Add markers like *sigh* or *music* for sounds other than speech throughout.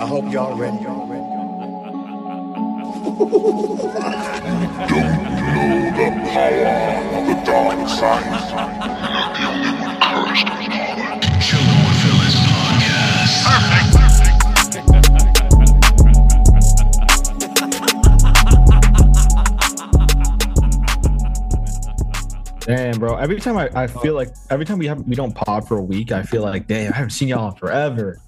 I hope y'all ready. *laughs* Y'all ready. Damn, bro. Every time I, I feel like every time we have we don't pod for a week, I feel like damn, I haven't seen y'all in forever.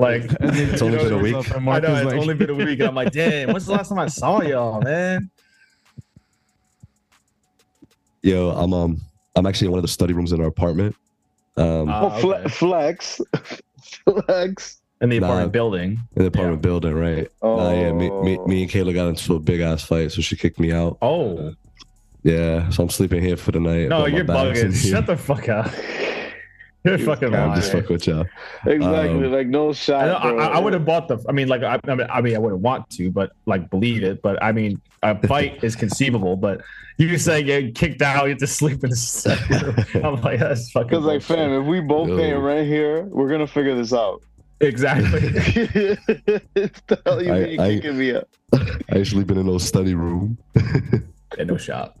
Like *laughs* It's only been a week. I know it's only been a week, and I'm like, damn, when's the last time I saw y'all, man? *laughs* Yo, I'm um, I'm actually in one of the study rooms in our apartment. Um, Uh, Oh, okay. flex, *laughs* flex. In the Nah. apartment building. in the apartment building, right? Oh, Nah, yeah, me, me, me and Kayla got into a big ass fight, so she kicked me out. Oh Yeah, so I'm sleeping here for the night. no, you're bugging. Shut the fuck up. *laughs* You're fucking I'm lying. just fucking with y'all. exactly. Um, like no shot. I, I. I would have bought the. I mean, like, I, I mean, I mean, I wouldn't want to, but like, believe it. But I mean, a *laughs* fight is conceivable. But you say get kicked out, you have to sleep in the second *laughs* I'm like, that's fucking. Because like, bullshit. fam, if we both Yo. paying rent here, we're gonna figure this out. exactly. the hell you I- mean you I- kicking me up? I ain't sleeping in no study room. yeah, no shot.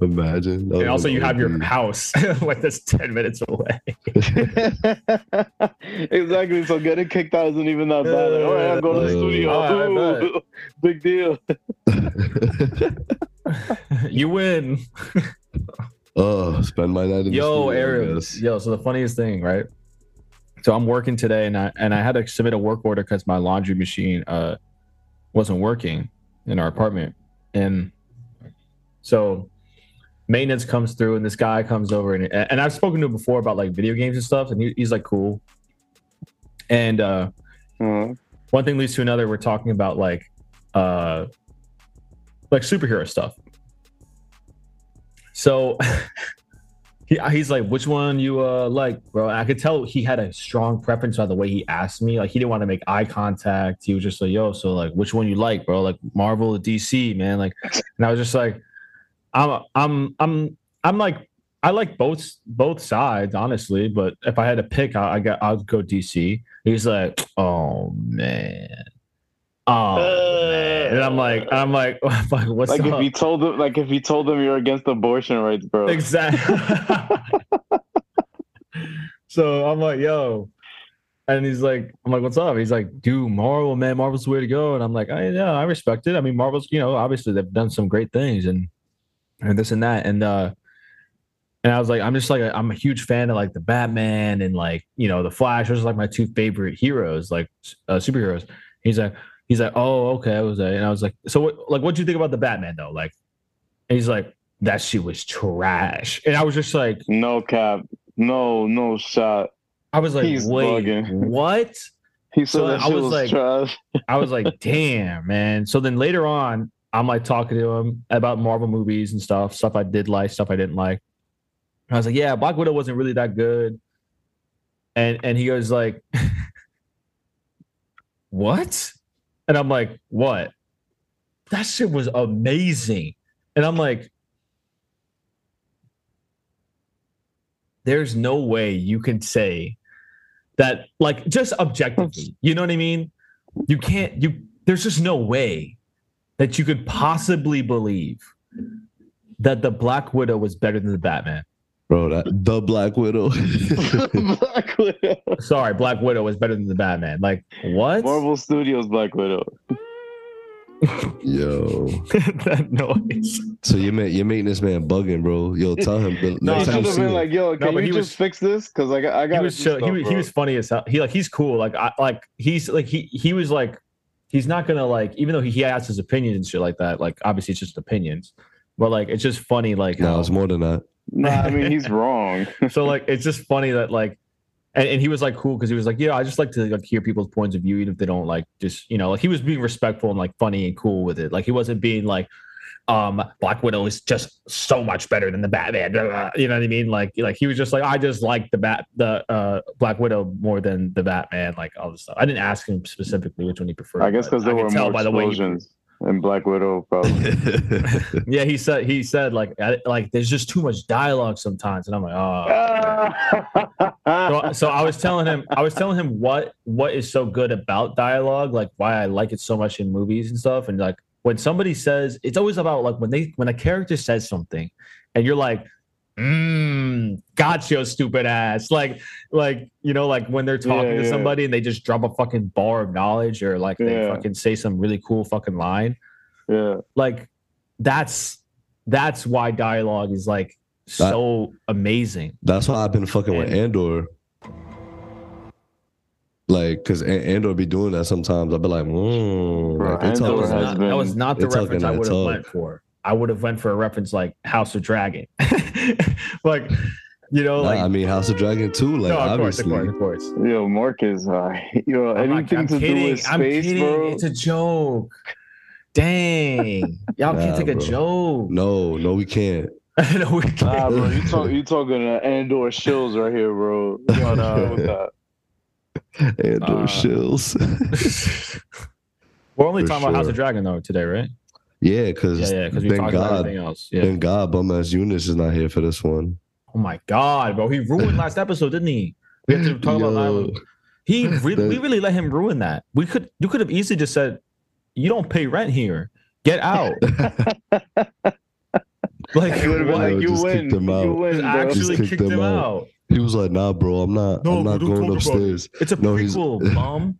Imagine. That And also, you have your house *laughs* like that's ten minutes away. *laughs* exactly. So getting kicked out isn't even that bad. Like, all right, I'm going to the Uh, studio. all right, Ooh, *laughs* big deal. you win. oh, spend my night in the Yo, studio, I Ariel. Yo, so the funniest thing, right? So I'm working today, and I and I had to submit a work order because my laundry machine uh wasn't working in our apartment, and so maintenance comes through, and this guy comes over, and and I've spoken to him before about like video games and stuff, and he, he's like cool, and uh Uh, one thing leads to another. We're talking about like uh like superhero stuff. So *laughs* he, he's like, which one you uh like, bro? And I could tell he had a strong preference by the way he asked me. Like he didn't want to make eye contact. He was just like, yo, so like which one you like, bro? Like Marvel or DC, man. Like and I was just like, I'm I'm I'm I'm like I like both both sides, honestly. But if I had to pick, I, I got I'd go DC. He's like, oh man, oh man, and I'm like, I'm like, *laughs* like what's like up? if you told them, like if you told them you're against abortion rights, bro. exactly. *laughs* *laughs* so I'm like, yo, and he's like, I'm like, what's up? He's like, dude, Marvel, man, Marvel's the way to go. And I'm like, I yeah, I respect it. I mean, Marvel's, you know, obviously they've done some great things and and this and that. And uh and I was like, I'm just like, I'm a huge fan of like the Batman and like, you know, the Flash. Those are like my two favorite heroes, like uh, superheroes. He's like, he's like, oh, okay. I was like, and I was like, so what, like, what do you think about the Batman though? Like, and he's like, that shit was trash. And I was just like, No cap. No, no shot. I was like, He's wait, bugging. what? He said So that I was was, like- trash. I was like, *laughs* damn, man. So then later on, I'm like talking to him about Marvel movies and stuff, stuff I did like, stuff I didn't like. I was like, yeah, Black Widow wasn't really that good. And and he goes like, *laughs* what? And I'm like, what? That shit was amazing. And I'm like, there's no way you can say that, like, just objectively. You know what I mean? You can't, you, there's just no way that you could possibly believe that the Black Widow was better than the Batman. Bro, that the Black Widow. *laughs* *laughs* Black Widow. Sorry, Black Widow was better than the Batman. Like, what? Marvel Studios Black Widow. Yo. *laughs* that noise. So you ma- you're making this man bugging, bro. Yo, tell him. The No, He next should time you have been him- like, "Yo, can but you he just was- fix this? Because I got, I got." he was chill. He, was- he was funny as hell. He like he's cool. Like I like he's like he he was like he's not gonna like even though he, he has his opinions and shit like that. Like obviously it's just opinions, but like it's just funny. Like no, how, it's more than that. Nah, I mean he's wrong. *laughs* so like it's just funny that like and, and he was like cool because he was like yeah I just like to like hear people's points of view even if they don't like just you know like he was being respectful and like funny and cool with it. Like he wasn't being like um Black Widow is just so much better than the Batman. blah, blah, You know what I mean? Like like he was just like I just like the bat the uh Black Widow more than the Batman. Like all this stuff. I didn't ask him specifically which one he preferred. I guess because there could were more by the way he- explosions in Black Widow. Probably. *laughs* *laughs* yeah, he said he said like I, like there's just too much dialogue sometimes, and I'm like oh. so, *laughs* so I was telling him, I was telling him what what is so good about dialogue, like why I like it so much in movies and stuff, and like when somebody says, it's always about like when they when a character says something, and you're like, mm, gotcha, stupid ass, like like you know, like when they're talking Yeah, to yeah. somebody and they just drop a fucking bar of knowledge or like they Yeah. fucking say some really cool fucking line, yeah. like that's that's why dialogue is like so amazing. That's why I've been fucking with Andor. Like, cause A- Andor be doing that sometimes. I'll be like, mm, Bro, like they that talking was, has that- not, that was not the reference I would have went for. I would have went for a reference like House of Dragon, *laughs* like you know, Nah, like I mean, House of Dragon too. Like, no, of course, of obviously, course, of course. Yo, Marcus, *laughs* uh, yo, I'm, anything I'm to kidding. do with I'm kidding. bro. It's a joke. Dang, y'all Nah, can't take a joke. no, no, we can't. *laughs* no, we can't. Nah, bro, you talk, you talking uh, Andor shills right here, bro. You gotta But, uh, chill that. Andor Uh, shills. *laughs* We're only For talking about House of Dragon though today, right? yeah, because Yeah, yeah, because we thank talked about everything else. Yeah. thank God, bum ass Eunice is not here for this one. Oh my god, bro, he ruined last episode, didn't he? We have to talk about *laughs* Yo, that. He really, That- we really let him ruin that. We could, you could have easily just said, "You don't pay rent here. Get out." like, You would have like, Yo, you just win, kicked him you out. win, Just bro. actually Just kicked kicked him him out. out. He was like, "Nah, bro, I'm not. No, I'm not don't going about it. upstairs." It's a No, he's- *laughs* mom.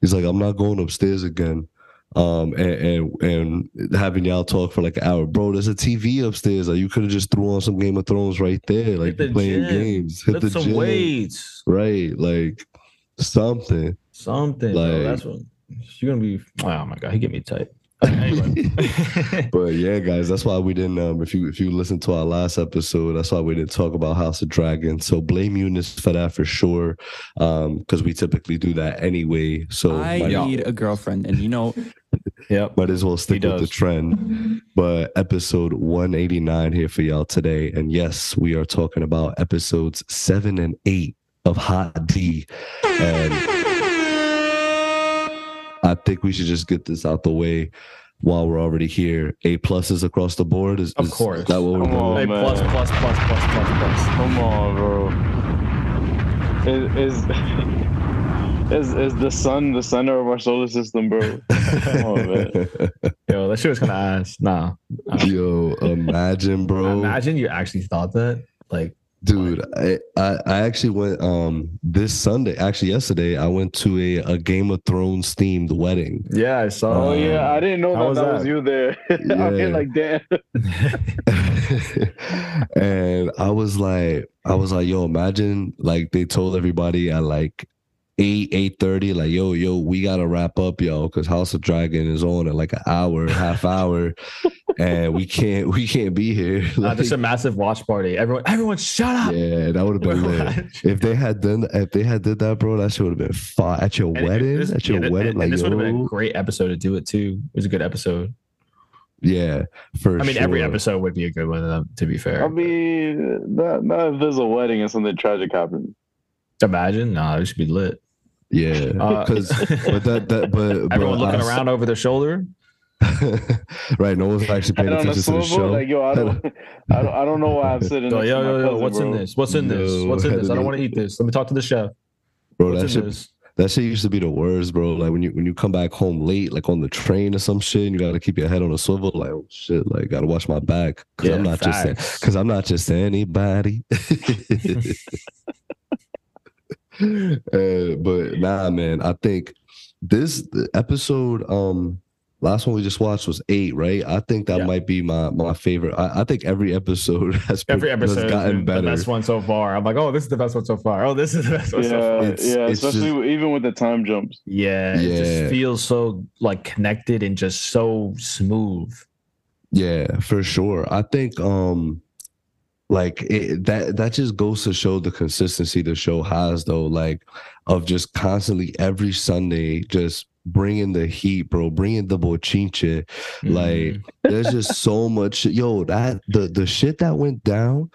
He's like, I'm not going upstairs again. Um, and, and and having y'all talk for like an hour, bro. There's a TV upstairs. Like you could have just threw on some Game of Thrones right there, like the playing gym. games. Hit Lift the some gym, weights, right? Like something. something. bro. Like- That's what you're gonna be. Oh my god, he get me tight. Anyway. *laughs* But yeah, guys, that's why we didn't. Um, if you if you listen to our last episode, that's why we didn't talk about House of Dragon. So blame Eunice for that for sure, um, because we typically do that anyway. So I might, need a girlfriend, and you know, *laughs* yeah, might as well stick with the trend. But episode 189 here for y'all today, and yes, we are talking about episodes seven and eight of Hot D, and I think we should just get this out the way while we're already here. A pluses across the board is, Of is course. that what we're Come doing? on. Hey, man. plus, plus, plus, plus, plus, plus. Come on, bro. Is is *laughs* is is the sun the center of our solar system, bro? Come on, man. *laughs* Yo, that shit was kind of ass. Nah. Yo, imagine, bro. Imagine you actually thought that. Like, Dude, I, I I actually went um this Sunday, actually yesterday, I went to a, a Game of Thrones themed wedding. yeah, I saw. Oh yeah, I didn't know that was that, that? was you there. *laughs* I'm here like, damn. *laughs* and I was like, I was like, yo, imagine like they told everybody at like eight, eight thirty, like, yo, yo, we gotta wrap up, yo, because House of Dragon is on in like an hour, half hour, *laughs* and we can't we can't be here. *laughs* Uh, Like, just a massive watch party. Everyone, everyone, shut up. yeah, that would have been lit. *laughs* If they had done if they had did that, bro, that shit would have been fun at your And wedding. this- at your yeah, wedding, and like this would have been a great episode to do it too. It was a good episode. yeah, for I mean, every episode would be a good one. uh, To be fair, I mean, not, not if there's a wedding and something tragic happens. imagine. Nah, it should be lit. Yeah, Uh, because but that that but *laughs* Everyone but looking I- around over their shoulder. *laughs* right, no one's actually paying Head *laughs* on a attention to the show. like yo, I don't, I don't, I don't know why I'm sitting. Yo, next yo, yo, yo, cousin, what's in this? What's in this? What's in this? I don't want to eat this. Let me talk to the chef. bro, What's that in shit this? that shit used to be the worst, bro. Like when you when you come back home late, like on the train or some shit, and you gotta keep your head on a swivel, like oh shit, like gotta watch my back because I'm Yeah, not just because I'm not just anybody. *laughs* uh, but nah, man, I think this the episode, um, last one we just watched was eight, right? I think that Yeah. might be my my favorite. I, I think every episode *laughs* has been- Every has episode has gotten been better. the best one so far. I'm like, oh, this is the best one so far. Oh, this is the best one so Yeah, far. It's- yeah, it's especially even with the time jumps. Yeah, it Yeah. just feels so like connected and just so smooth. Yeah, for sure. I think um like it, that that just goes to show the consistency the show has though like of just constantly every Sunday just bringing the heat bro bringing the bochinche like Mhm. there's just *laughs* so much yo that the the shit that went down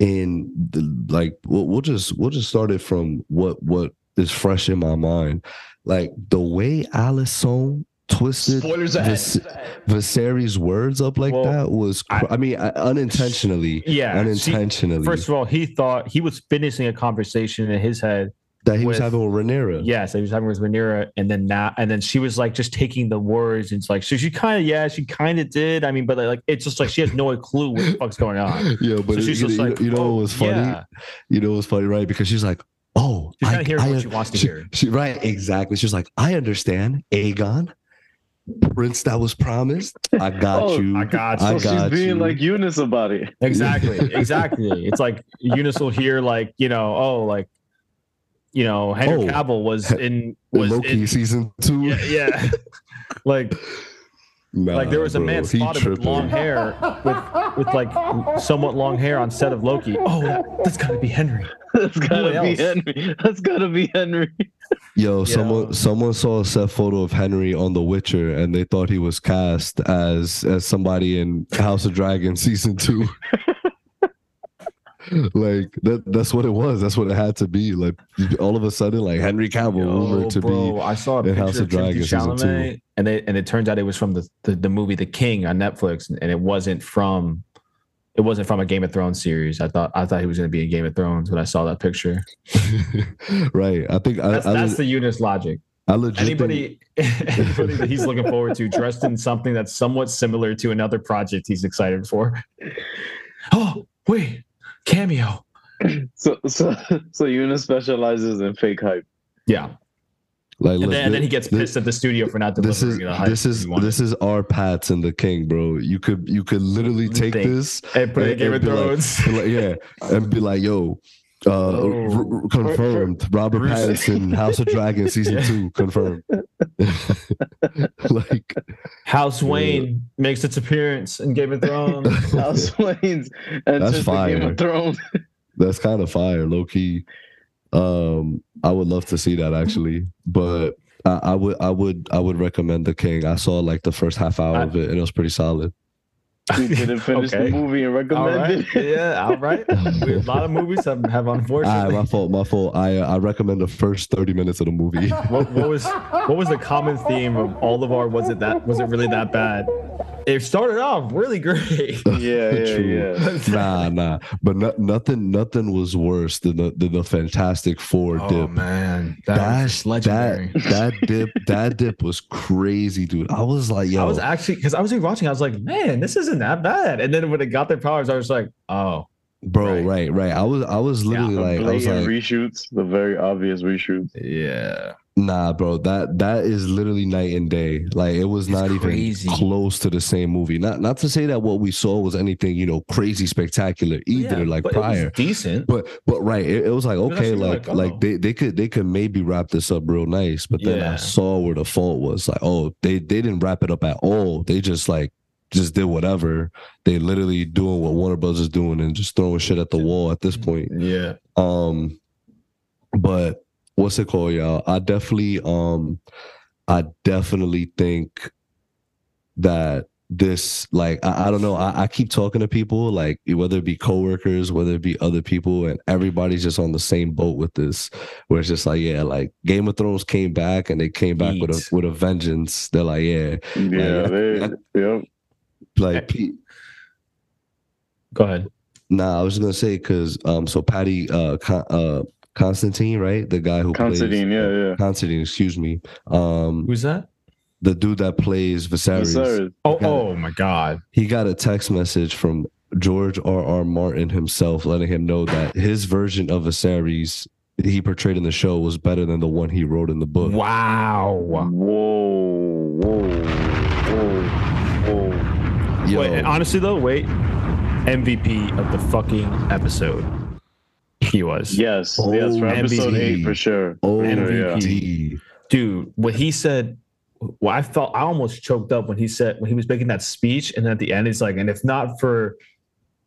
and the like we'll, we'll just we'll just start it from what what is fresh in my mind like the way Alicent twisted Spoilers ahead. Vis- Viserys' words up like Well, that was, cr- I, mean, I, unintentionally, Yeah. see, unintentionally, first of all, he thought he was finishing a conversation in his head. that he was having with Rhaenyra. Yes, he was having with Rhaenyra, and then now, and then she was like just taking the words, and it's like, so she kind of, yeah, she kind of did. I mean, but like, it's just like she has no *laughs* clue what the fuck's going on. Yeah, but So it- she's you, just know- like, you know oh, what was oh, funny? yeah. You know what was funny, right? Because she's like, oh, She's I, hearing I- what she wants to she- hear. she- right, exactly. She's like, I understand, Aegon, prince that was promised. I got Oh, you. I got I you. so she's got being you. like Eunice about it. Exactly, *laughs* exactly. It's like Eunice will hear like, you know, oh, like, you know, Henry Oh. Cavill was in was Loki in, season two. yeah, yeah. *laughs* like Nah, like there was a bro, man he spotted with long hair with with like somewhat long hair on set of Loki. Oh, that, that's gotta be Henry. *laughs* That's gotta Who be else? Henry. That's gotta be Henry. Yo, You someone know? someone saw a set photo of Henry on The Witcher, and they thought he was cast as as somebody in House of Dragon season two. *laughs* like that that's what it was. That's what it had to be. Like all of a sudden, like Henry Cavill rumored to bro, be. I saw a in picture House of of Dragon Timothy season. Chalamet, and it and it turns out it was from the, the the movie The King on Netflix, and it wasn't from it wasn't from a Game of Thrones series. I thought I thought he was going to be in Game of Thrones when I saw that picture. *laughs* right. I think That's, I, that's le- the Eunice logic. I legit Anybody *laughs* anybody that he's looking forward to dressed in something that's somewhat similar to another project he's excited for. *gasps* Oh wait, cameo. *laughs* So so so Eunice specializes in fake hype. Yeah, like and look, then, and then he gets thi- pissed at the studio for not this is the hype this is this is our Pattinson the King, bro. You could you could literally take Think. this and put it in Game of and be like- Thrones. like, yeah, and be like, yo, uh, Oh. r- r- confirmed. Robert Bruce- Pattinson, House of Dragon season *laughs* Yeah. two, confirmed. *laughs* like, House Yeah. Wayne makes its appearance in Game of Thrones. *laughs* House Wayne's and That's just the Game of Thrones. that's kind of fire, low key. Um, I would love to see that actually, but I, I would, I would, I would recommend the King. I saw like the first half hour I- of it, and it was pretty solid. You *laughs* didn't finish Okay. the movie and recommend right, it. yeah, all right. *laughs* We- A lot of movies have, have Ah, unfortunately. my fault, my fault. I, uh, I recommend the first thirty minutes of the movie. what, what was what was the common theme of all of our? Was it that? Was it really that bad? It started off really great. *laughs* Yeah, yeah, yeah. *laughs* nah, nah. But no, nothing, nothing was worse than the, than the Fantastic Four Oh dip. Oh man, that, That was legendary. that that *laughs* dip that dip was crazy, dude. I was like, yo, I was actually because I was watching. I was like, man, this isn't that bad. And then when it got their powers, I was like, oh, bro, right. right. right, I was, I was literally The like, I was like, reshoots, the very obvious reshoots. yeah. Nah, bro. That that is literally night and day. Like it was It's not crazy. even close to the same movie. Not not to say that what we saw was anything, you know, crazy spectacular either. Yeah, like but it was prior. decent. But but right, it, it was like okay, like like, like oh. they, they could they could maybe wrap this up real nice, but then I saw where the fault was. Like, oh, they they didn't wrap it up at all. They just like just did whatever. They literally doing what Warner Bros is doing and just throwing shit at the wall at this point. Yeah. Um, but what's it called, y'all? I definitely um, I definitely think that this like I, I don't know I, I keep talking to people like whether it be coworkers whether it be other people and everybody's just on the same boat with this where it's just like yeah like Game of Thrones came back and they came back with a with a vengeance they're like yeah Yeah, Like, they, yep. like Pete Go ahead. nah I was just gonna say because um so Paddy uh uh Constantine right the guy who Considine, plays, yeah, yeah. Constantine excuse me um Who's that? the dude that plays Viserys Viserys. Oh, Okay. oh my God. he got a text message from George R. R. Martin himself, letting him know that his version of Viserys he portrayed in the show was better than the one he wrote in the book. Wow. Whoa, whoa, whoa, whoa. Yo, Wait, honestly though, wait. MVP of the fucking episode. *laughs* He was. Yes, Oh, yes, for episode MVP. eight for sure. oh, sure, yeah. Dude what he said well i felt i almost choked up when he said when he was making that speech and then at the end he's like and if not for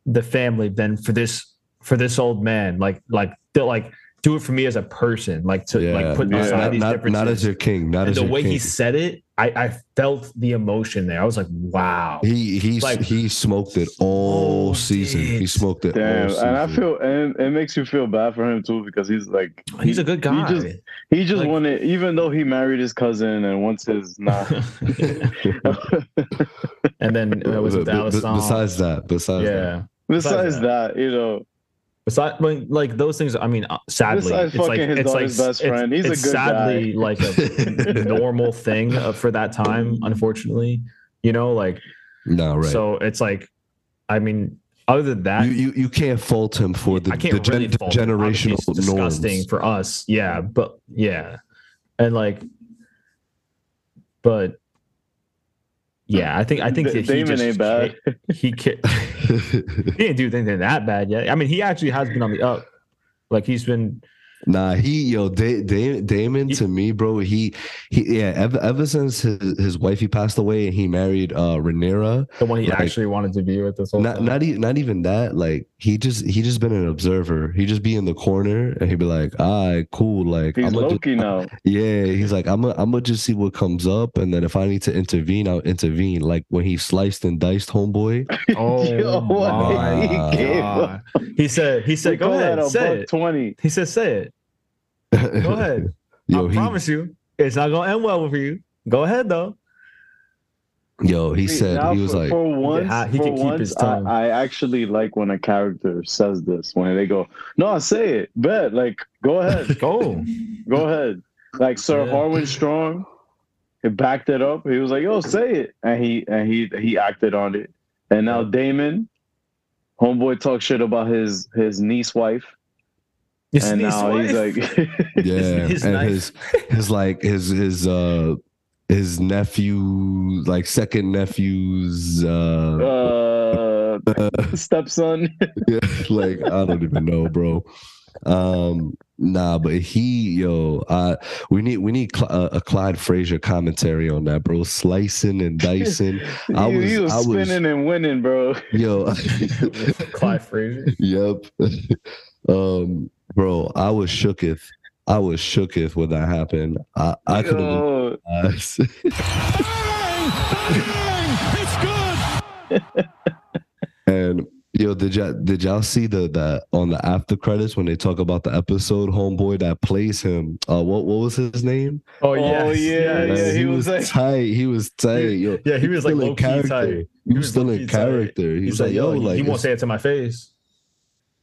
the family then for this for this old man like like like do it for me as a person, like to like put Yeah. aside not, these not, differences. not as your king. Not and as the your way king. he said it, I, I felt the emotion there. I was like, wow. He he Like- he smoked it all Oh, season. He smoked it Damn, all and I feel and it makes you feel bad for him too because he's like He's a good guy. He just he just Like- wanted, even though he married his cousin and wants his nah. *laughs* *laughs* and then uh, was it Be- be- besides that, besides that. yeah. Besides that. that, you know, Besides, like, like those things. I mean, uh, sadly, Besides it's like his it's like daughter's best it's- friend, he's a it's good sadly guy. like a *laughs* normal thing uh, for that time. Unfortunately, you know, like No, right. so it's like, I mean, other than that, you, you you can't fault him for the, I can't the gen- really fault it. Obviously, generational it's disgusting norms. for us. Yeah, but yeah, and like, but yeah, I think I think Da- that he Daemon just ain't bad. He ca- *laughs* he didn't do anything that bad yet. I mean, he actually has been on the up. Like he's been Nah, he yo da- da- Daemon to me, bro. He he yeah. Ever, ever since his, his wife he passed away and he married uh Rhaenyra. the one he Like- actually wanted to be with this whole Not time. not even not even that. Like he just he just been an observer. He just be in the corner and he'd be like, "All right, cool." Like he's I'ma just- Loki now. Yeah, he's like, I'm gonna I'm gonna just see what comes up, and then if I need to intervene, I'll intervene. Like when he sliced and diced homeboy. *laughs* *laughs* Oh Yo, my he gave God. He said he said go call that ahead say it. twenty. He said say it. Go ahead. *laughs* yo, I he promise you, it's not gonna end well for you. Go ahead though. yo, he See, said now he was for, like, for once, ha- he for can keep once, his tongue. I, I actually like when a character says this when they go, "No, say it, bet." Like, go ahead, *laughs* Go. go ahead. Like Sir Yeah. Harwin Strong, he backed it up. He was like, "Yo, say it," and he and he he acted on it. And now Daemon, homeboy, talks shit about his his niece wife, His and niece now he's like, *laughs* yeah, his and knife. his his like his his uh his nephew, like second nephew's uh, uh, *laughs* stepson. *laughs* yeah, like I don't even know, bro. Um, nah, but he, yo, uh, we need we need Cl- uh, a Clyde Frazier commentary on that, bro. Slicing and dicing, I was- he was I was- spinning and winning, bro. yo. Clyde Frazier. yep. um, bro, I was shooketh. I was shooketh when that happened. I I could have. Yo, *laughs* and yo, did y'all did y'all see the that on the after credits when they talk about the episode homeboy that plays him? Uh, what what was his name? Oh, Oh, yes, yeah, yes. yeah, he was like- tight. He was tight. Yo, Yeah, he was like still in low key character. tight. He was still in key tight. character. He He's was like, like, yo, yo, he, like he won't say it to my face.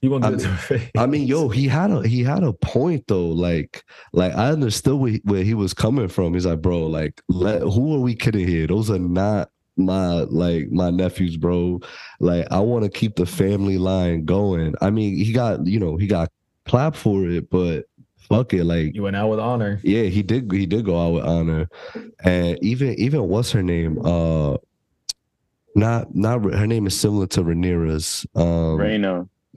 He won't do I it to my face. I mean, yo, he had a he had a point though. Like, like I understood where he, where he was coming from. He's like, bro, like, let, who are we kidding here? Those are not my like my nephews, bro. Like, I want to keep the family line going. I mean, he got you know he got clapped for it, but fuck it, like. you went out with honor. Yeah, he did. He did go out with honor, and even even what's her name? Uh, not not her name is similar to Rhaenyra's. Um,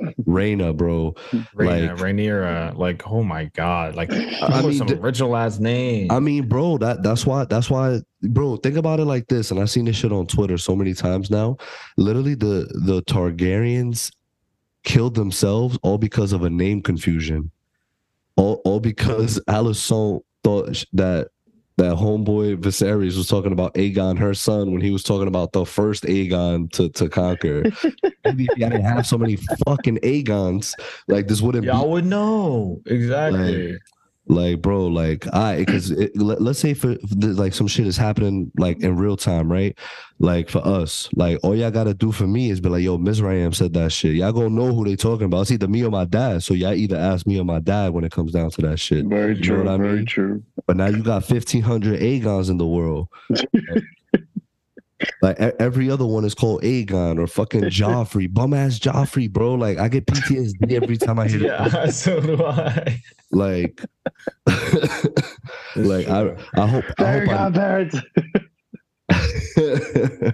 Rhaena. Rhaena, bro. Rhaena, Like- Rhaenyra, like, oh my god, like, *clears throat* I I mean, some th- original ass name. I mean, bro, that that's why that's why, bro. Think about it like this, and I've seen this shit on Twitter so many times now. Literally, the the Targaryens killed themselves all because of a name confusion. All all because Alicent thought that that homeboy Viserys was talking about Aegon, her son, when he was talking about the first Aegon to to conquer. *laughs* Maybe if you didn't have so many fucking Aegons, like this wouldn't be Y'all would know exactly. like bro like i because let, let's say for, like some shit is happening like in real time right like for us like all y'all gotta do for me is be like yo mizraim said that shit y'all gonna know who they talking about it's either me or my dad so y'all either ask me or my dad when it comes down to that shit Very You true. very mean? true. but now you got 1500 Aegons in the world *laughs* like every other one is called aegon or fucking *laughs* joffrey bum ass joffrey bro like i get ptsd every time i hear it Yeah, *laughs* so do I. like *laughs* like I, I hope I hope Very I, parents. *laughs* yeah,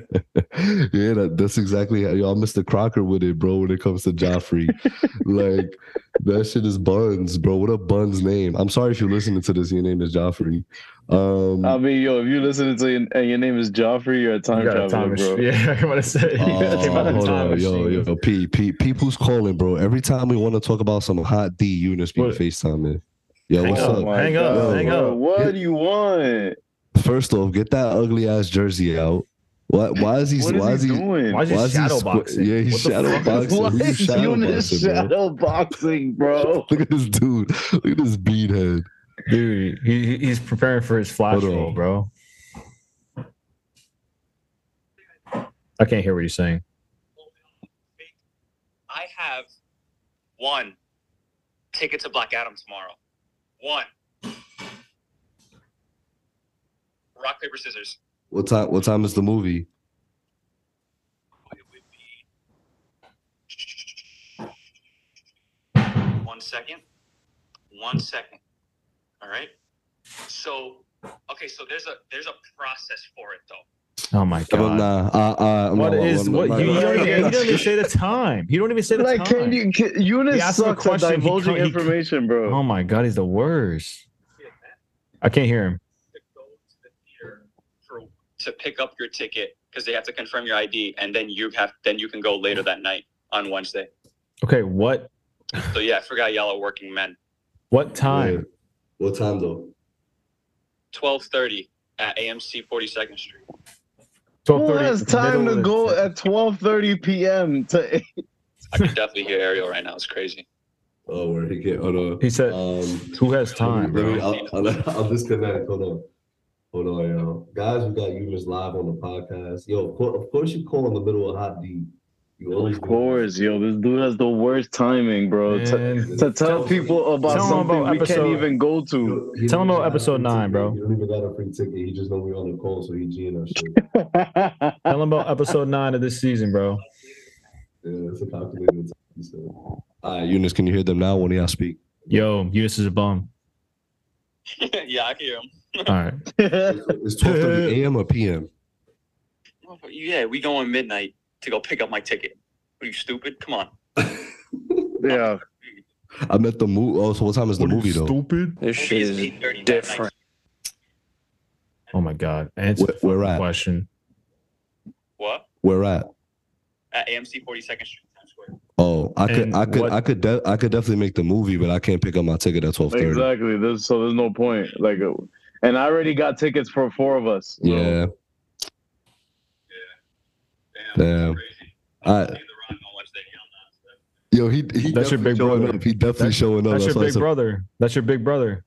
that, that's exactly how y'all Mr. Crocker with it, bro. When it comes to Joffrey, *laughs* like that shit is Buns, bro. What a Buns name. I'm sorry if you're listening to this. Your name is Joffrey. Um, I mean, yo, if you're listening to your, and your name is Joffrey, you're a time You traveler, time bro. *laughs* Yeah, I'm gonna say. Oh, You got a hold time on, yo, machine. yo, P, P, people's calling, bro. Every time we want to talk about some hot D, Eunice be What? FaceTiming. Yo, Hang what's up. up? Hang up, God, hang bro. up. What do you want? First off, get that ugly ass jersey out. Why? Why is he? What is why is he? doing? Why is he Why is he shadow squ- boxing? Yeah, he's What the shadow fuck? boxing. Why Who's is shadow Eunice boxing, bro? shadow boxing, bro? *laughs* Look at this dude. Look at this bead head. Dude, he, he- he's preparing for his flash Hold on. roll, bro. I can't hear what he's saying. I have one ticket to Black Adam tomorrow. One. Rock, paper, scissors. What time? What time is the movie? It would be. One second. One second. All right. So, okay. So there's a there's a process for it though. Oh my god. nah, uh, uh, What not- is I'm what not- you, you I'm don't even, you don't even say the time. You don't even say the Like, time. can you? Can, Eunice He asked a sucks at question, he divulging he- information, bro. Oh my god, he's the worst. I can't hear him. To go to the theater for to pick up your ticket because they have to confirm your ID, and then you have then you can go later that night on Wednesday. Okay, what So yeah, I forgot y'all are working men. what time? Yeah. What time though? Twelve thirty at AMC Forty Second Street. Who has time to go the- at 12:30 p.m. to? *laughs* I can definitely hear Ariel right now. It's crazy. Oh, where he can't. Hold on. He said, Um, "Who has time, let me- bro?" I'll, I'll, I'll disconnect. Hold on. Hold on, yo. Guys, we got Eunice live on the podcast. Yo, of cour- of course you call in the middle of hot D. You always Of course, yo, this dude has the worst timing, bro. To, Man, to tell people about tell 'em something about we can't even go to. He Tell don't him about even got a episode nine, ticket. bro. He don't even got a free ticket. He just know we on the call, so he G'ing us shit. *laughs* Tell him about episode nine of this season, bro. Yeah, it's a calculated time. he said. All right, Eunice, can you hear them now when y'all speak? Yo, Eunice is a bum. *laughs* yeah, I hear him. All right. *laughs* It's 12:30 a.m. or p.m. Yeah, we going midnight to go pick up my ticket. Are you stupid? Come on. *laughs* yeah, I met the movie. Oh, so what time is the What are you, movie though? Stupid. This shit is is 8:30 that night. different. Oh my god. Answer Where, the where fucking at? question. What? Where at? At AMC 42nd Street, Oh, I could, I could, what- I could, de- I could definitely make the movie, but I can't pick up my ticket at twelve thirty. exactly. There's, so there's no point. Like, uh, and I already got tickets for four of us. so- Yeah. Damn. Crazy. I, See The Rock on Wednesday. Yeah, yo, he, he That's your definitely big showing brother. up. He definitely That's- showing up. That's your why I big said- brother. That's your big brother.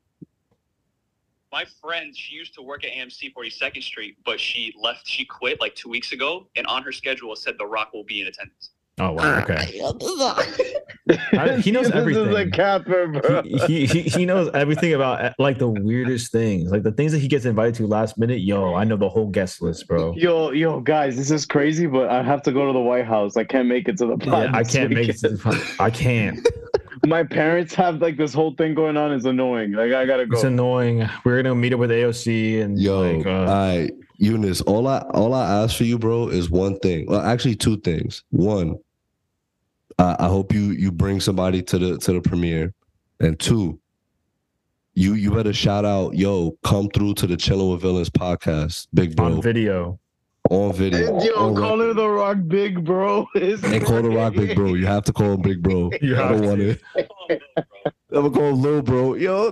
My friend, she used to work at AMC 42nd Street, but she left. She quit like two weeks ago, and on her schedule it said The Rock will be in attendance. Oh wow. Okay. *laughs* I- he knows this everything. is a capper, bro. he, he he knows everything about like the weirdest things, like the things that he gets invited to last minute. Yo, I know the whole guest list, bro. Yo, yo, guys, this is crazy, but I have to go to the White House. I can't make it to the pod. Yeah, I can't make it. To weekend. the, *laughs* I can't. My parents have like this whole thing going on. It's annoying. Like I gotta go. It's annoying. We're gonna meet up with AOC and Yo, like, uh, I Eunice, all I all I ask for you, bro, is one thing. Well, actually, two things. One, I, I hope you you bring somebody to the to the premiere, and two, you you better shout out, yo, come through to the Chillin' with Villains podcast, big bro, on video. on video, Yo, on call record. her the Rock Big Bro. It's *laughs* and call the Rock Big Bro. You have to call him Big Bro. *laughs* You I have don't want to. it. *laughs* I'm gonna call him Lil Bro. Yo,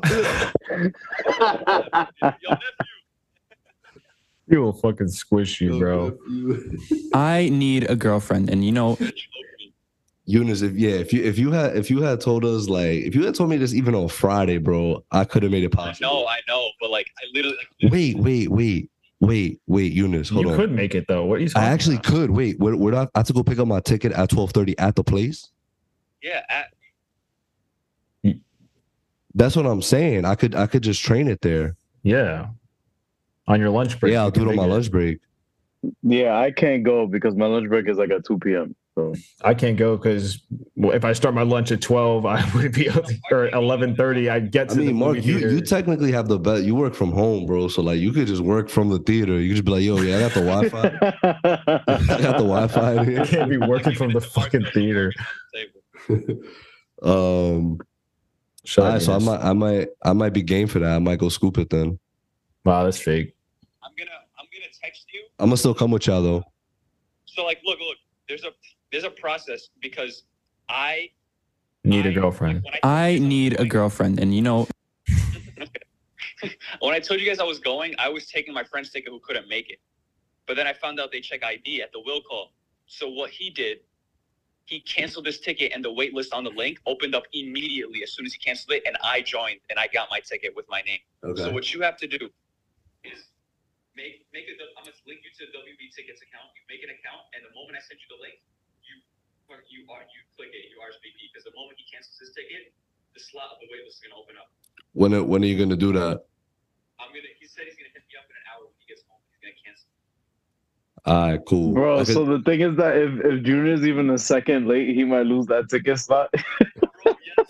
He will fucking squish you, bro. *laughs* I need a girlfriend, and you know, Eunice, if yeah, if you if you had if you had told us like if you had told me this even on Friday, bro, I could have made it I possible. know, I know, but like I literally. Like, Wait, wait, wait, wait, wait, Eunice, hold You on. could make it though. What are you? Saying? I actually about? could. Wait, where, where do I, I have to go pick up my ticket at twelve thirty at the place? yeah, at, That's what I'm saying. I could I could just train it there. Yeah. On your lunch break. yeah, I'll do it on my make lunch break. yeah, I can't go because my lunch break is like at 2 p.m. So I can't go because well, if I start my lunch at twelve, *laughs* I would be up or eleven thirty. I'd get I to the mean, Mark, movie you, theater. you technically have the best. You work from home, bro. So like, you could just work from the theater. You could just be like, "Yo, yeah, I got the Wi-Fi." *laughs* I got the Wi-Fi in *laughs* I can't be working from the fucking theater. Um, Shut all up, right, so I might, I might, I might be game for that. I might go scoop it then. Wow, that's fake. I'm gonna I'm gonna text you. I'm gonna still come with y'all though. So like, look, look. There's a there's a process because I Need a I- girlfriend. when I told you need a girlfriend, and you know, *laughs* when I told you guys I was going, I was taking my friend's ticket who couldn't make it. But then I found out they check ID at the will call. So what he did, he canceled his ticket and the wait list on the link opened up immediately as soon as he canceled it, and I joined and I got my ticket with my name. Okay. So what you have to do is make make a. I'm gonna link you to the WB Tickets account. You make an account, and the moment I send you the link, you you are you click it. You RSVP because the moment he cancels his ticket, the slot of the waitlist is gonna open up. When, are- when are you gonna do that? I'm gonna. He said he's gonna hit me up in an hour when he gets home. He's gonna cancel. All right, cool. Bro, I could- so the thing is that if, if Junior is even a second late, he might lose that ticket slot. *laughs* Bro.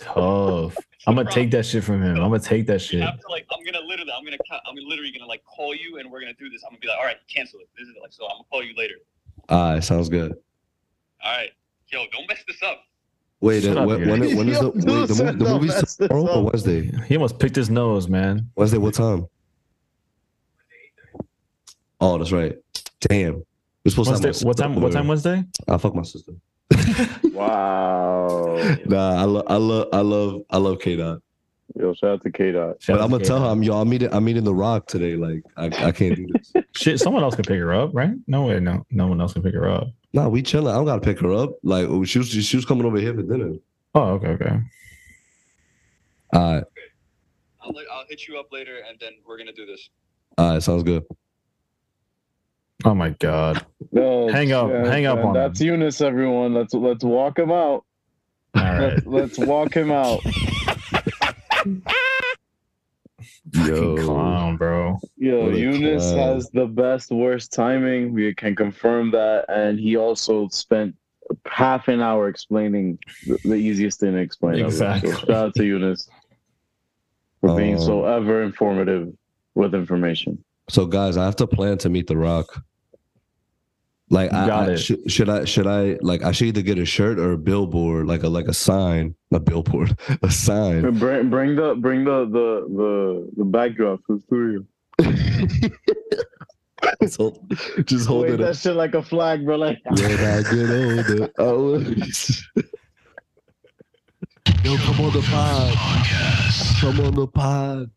Tough. I'm gonna take that shit from him. I'm gonna take that shit. have to like. I'm gonna literally. I'm gonna. I'm literally gonna like call you, and we're gonna do this. I'm gonna be like, all right, cancel it. This is like. So I'm gonna call you later. all right, sounds good. All right. Yo, don't mess this up. Wait, Shut uh, up, when, when, when is the, *laughs* Yo, wait, the, the movie's tomorrow or. Wednesday? He almost picked his nose, man. Wednesday, what time? Oh, that's right. Damn. We're supposed Wednesday, to have my what time? What time Wednesday? I fuck my sister. *laughs* wow. Nah, I love, I love, I love, I love K Dot. Yo, shout out to K Dot. But I'm to gonna tell her Kate. I'm yo. I'm meeting. I'm meeting the Rock today. Like I, I can't do this. *laughs* Shit, someone else can pick her up, right? No way, no, no one else can pick her up. nah, we chilling. I don't gotta pick her up. Like oh, she was, she was coming over here for dinner. Oh, okay, okay. All right, I'll, I'll hit you up later, and then we're gonna do this. all right, sounds good. Oh my god. No, Hang up- yeah, hang up on That's Eunice, everyone. Let's let's walk him out. All right. Let's, let's walk him out. *laughs* Fucking Yo. clown, bro. Yo, What Eunice clown. has the best worst timing. We can confirm that, and he also spent half an hour explaining the, the easiest thing to explain. ever. Exactly. So shout out to Eunice for being so Um, ever informative with information. So guys, I have to plan to meet the Rock. Like, I, Got I- it. should, should I? Should I? Like, I should either get a shirt or a billboard, like a like a sign, a billboard, *laughs* a sign. Bring, bring the bring the the the, the backdrop to the studio. *laughs* just hold, just hold Wave it that up. shit like a flag, bro. Like *laughs* When I get older, I will- Yo, come on the pod. Come on the pod.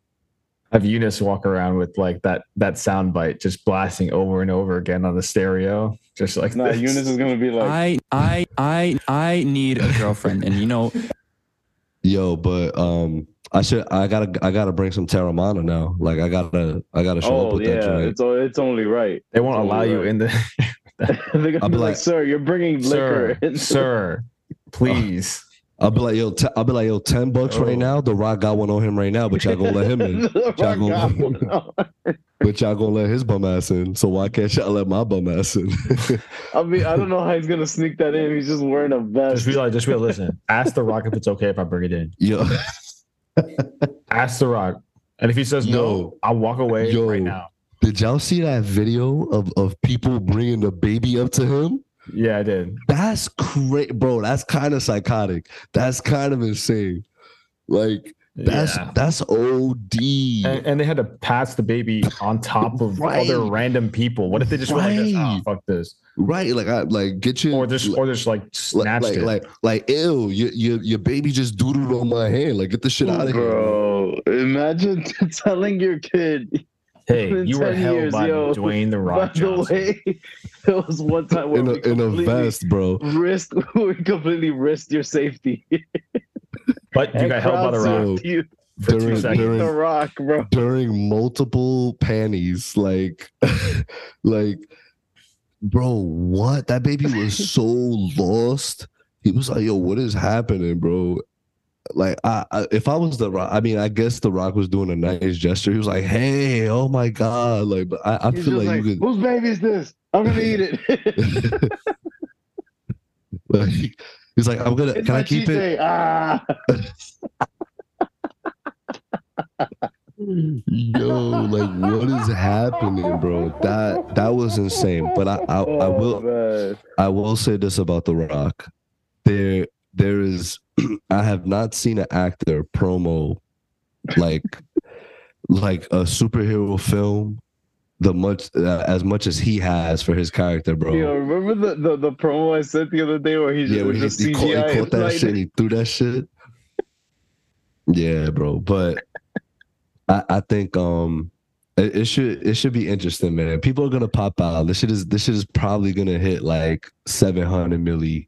Have Eunice walk around with like that that sound bite just blasting over and over again on the stereo, just like nah, this. Eunice is gonna be like, I, I, I, I need a girlfriend, and you know, *laughs* Yo, but um, I should. I gotta. I gotta bring some Teremana now. Like, I gotta. I gotta show up oh with that yeah, joint. it's it's only right. They won't Totally allow you right. in the. *laughs* *laughs* They're gonna I'll be be like, like, sir, you're bringing liquor. sir, into- sir, please. I'll be like, yo, t- I'll be like, yo, ten bucks Oh. right now. The Rock got one on him right now, but y'all gonna let him *laughs* in. The Y'all gonna- got. But y'all gonna let his bum ass in. So why can't y'all let my bum ass in? *laughs* I mean, I don't know how he's gonna sneak that in. He's just wearing a vest. Just be like, just be like, listen. Ask the Rock if it's okay if I bring it in. *laughs* yo, Ask the Rock, and if he says no, I'll walk away Yo. right now. did y'all see that video of of people bringing the baby up to him? Yeah, I did. That's great, bro. That's kind of psychotic. That's kind of insane. Like that's yeah. that's OD. And, and they had to pass the baby on top of Right. other random people. What if they just were like, oh, Right. fuck this, right? Like I like get you, or just or just like like snatched like, it. like like ew, your, your your baby just doodled on my hand. Like get the shit out of here. Bro, imagine *laughs* telling your kid. Hey, you were held years, by yo, Dwayne the Rock *laughs* By Rock the way, *laughs* there was one time where In a we in a vest, bro. risked, *laughs* we completely risked your safety. But you And got held by the Rock you. for during- seconds. during- The rock, bro. during multiple panties. Like, like, bro, what? That baby was so lost. He was like, "Yo, what is happening, bro?" Like, I, I if I was the Rock, I mean, I guess the Rock was doing a nice gesture. He was like, "Hey, oh my god!" Like, but I, I feel like, like, you could. whose baby is this? I'm gonna eat it. *laughs* like, he's like, "I'm gonna. it's can I keep it?" day. Ah. Yo, like what is happening, bro? That that was insane. But I I, I will Oh. I will say this about The Rock. There there is I have not seen an actor promo like like a superhero film the much uh, as much as he has for his character, bro. Yo, remember the, the, the promo I sent the other day where he just, yeah, when he, just he, caught, he caught that shit, he threw that shit. Yeah, bro. But I, I think um it, it should it should be interesting, man. People are gonna pop out. This shit is this shit is probably gonna hit like seven hundred milli.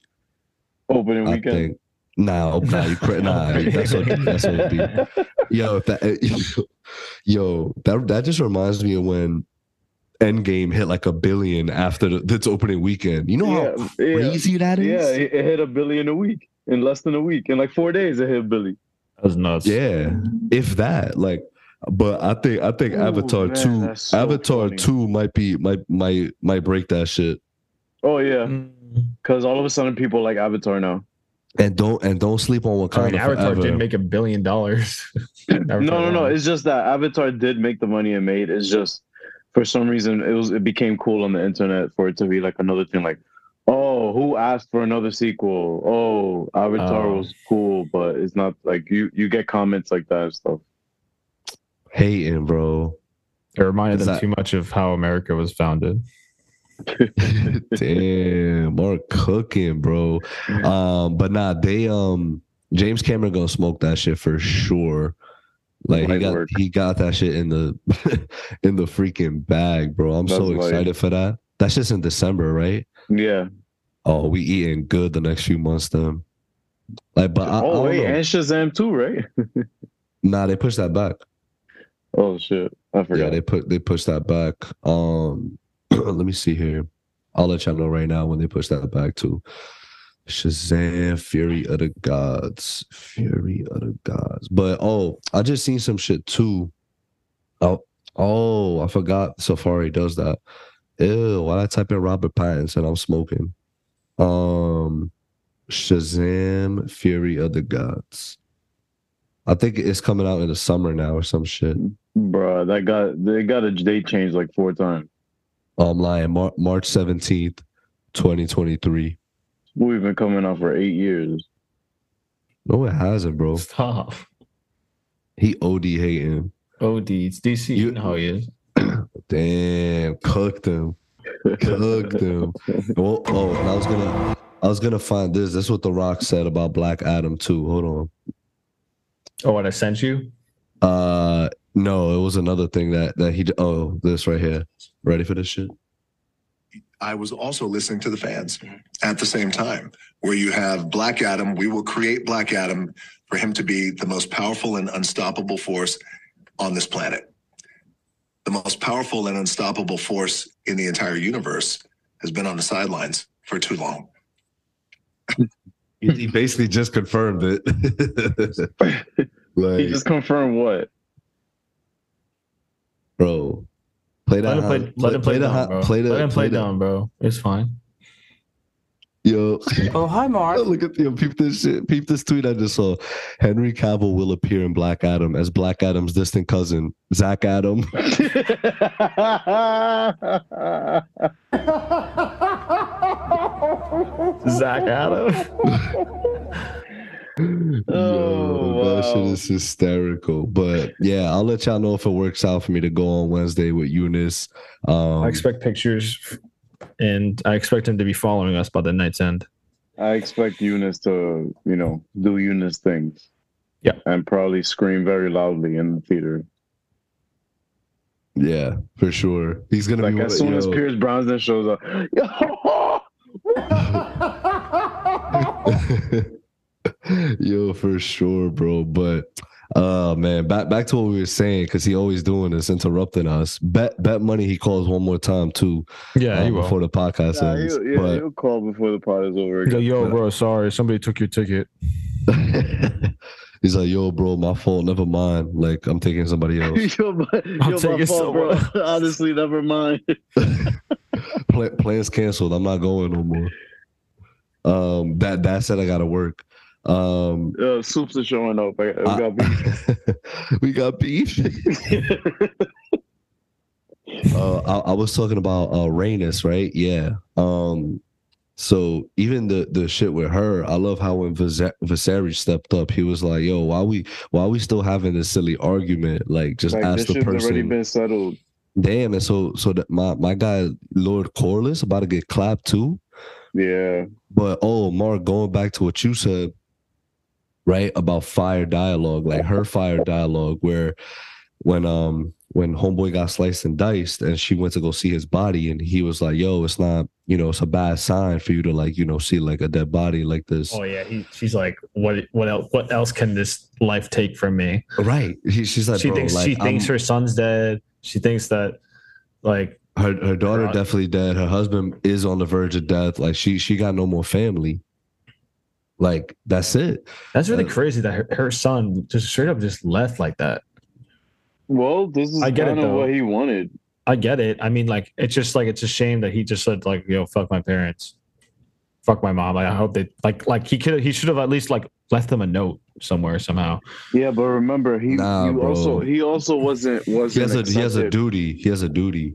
opening I weekend. think. Nah, nah, you cra- nah. That's what that's what it'd be. Yo, that, *laughs* yo, that that just reminds me of when Endgame hit like a billion after the, its opening weekend. You know how yeah, yeah, crazy that is? yeah, it, it hit a billion a week in less than a week. In like four days, it hit a billion. That's was nuts. Yeah, if that, like, but I think I think Ooh, Avatar man, two, so Avatar funny. two might be might might might break that shit. Oh yeah, Mm. because all of a sudden people like Avatar now. And don't and don't sleep on I Wakanda mean, Avatar forever. did make a billion dollars. *laughs* No, no, no. It's just that Avatar did make the money it made. It's just for some reason it was it became cool on the internet for it to be like another thing. Like, oh, who asked for another sequel? Oh, Avatar Oh. was cool, but it's not like you you get comments like that and stuff. hating, bro. It reminded Is them that- too much of how America was founded. *laughs* Damn, more cooking, bro. Um, but nah, they um James Cameron gonna smoke that shit for sure. Like he got he got that shit in the *laughs* in the freaking bag, bro. I'm so That's light. excited for that. That's just in December, right? Yeah. Oh, we eating good the next few months then. Like, but I, I oh don't wait, know. and Shazam too, right? *laughs* nah, they pushed that back. Oh shit, I forgot. Yeah, they put they pushed that back. Um, let me see here. I'll let y'all know right now when they push that back to Shazam, Fury of the Gods, Fury of the Gods. But oh, I just seen some shit too. Oh, oh, I forgot Safari does that. Ew, why I type in Robert Pattinson? I'm smoking. Um, Shazam, Fury of the Gods. I think it's coming out in the summer now or some shit. Bruh, that got they got a date change like four times. Oh, I'm lying. Mar- March 17th, 2023. We've been coming out for eight years. No, it hasn't, bro. Stop. He OD hating. OD. It's DC. You- You know how he is. *clears throat* Damn, cooked him. Cooked *laughs* him. Oh, oh, I was gonna I was gonna find this. That's what The Rock said about Black Adam too. Hold on. Oh, what I sent you? Uh no, it was another thing that that he oh, this right here. Ready for this shit? I was also listening to the fans at the same time, where you have Black Adam. We will create Black Adam for him to be the most powerful and unstoppable force on this planet. The most powerful and unstoppable force in the entire universe has been on the sidelines for too long. He, *laughs* he basically just confirmed it. like, *laughs* *laughs* He just confirmed what? Bro, play that. Let him play. hand- Let him play, the down, hand- bro. Play the. let him play the- down, bro. It's fine. Yo, *laughs* Oh, hi, Mark. look at yo, peep this shit. Peep this tweet I just saw. Henry Cavill will appear in Black Adam as Black Adam's distant cousin, Zach Adam. *laughs* *laughs* Zach Adam. Yo, Oh, that shit is hysterical. But yeah, I'll let y'all know if it works out for me to go on Wednesday with Eunice. Um, I expect pictures, and I expect him to be following us by the night's end. I expect Eunice to, you know, do Eunice things. Yeah. And probably scream very loudly in the theater. yeah, for sure. He's gonna Like be as soon as yo. Pierce Brosnan shows up, *laughs* *laughs* *laughs* *laughs* Yo, for sure, bro. But uh man, back back to what we were saying, because he always doing this, interrupting us. Bet bet money he calls one more time too. Yeah, um, before the podcast Nah, ends. he'll, yeah, but he'll call before the pod is over. He's like, Again. yo, bro, *laughs* sorry, somebody took your ticket. he's like, yo, bro, my fault, never mind. Like, I'm taking somebody *laughs* else. yo, my, yo, my taking fault, bro. Honestly, never mind. Pla- plans canceled. I'm not going no more. Um, that that said, I gotta work. Um, Uh, soups are showing up. I, we got beef. *laughs* we got beef. *laughs* uh, I, I was talking about uh Rhaenys, right? Yeah. Um, so even the the shit with her, I love how when Viserys stepped up, he was like, "Yo, why we why we still having this silly argument? Like, just like ask the shit's already person." been settled. Damn, and so so that my my guy Lord Corlys about to get clapped too. Yeah. But oh, Mark, going back to what you said, right about fire dialogue, like her fire dialogue, where when um when homeboy got sliced and diced, and she went to go see his body, and he was like, "Yo, it's not, you know, it's a bad sign for you to like, you know, see like a dead body like this." Oh yeah, he, she's like, what what else what else can this life take from me? Right? He, she's like, she "Bro, thinks like, she thinks I'm- her son's dead. She thinks that like her her daughter definitely dead. Her husband is on the verge of death. Like she she got no more family. Like that's it. that's really Uh, crazy that her, her son just straight up just left like that. Well, this is I get it, of though. what he wanted. I get it. I mean, like it's just like it's a shame that he just said like, "Yo, fuck my parents, fuck my mom." Like, I hope they like like he could he should have at least like left them a note somewhere somehow. Yeah, but remember, he Nah, you bro. also he also wasn't wasn't has a he has a duty. He has a duty.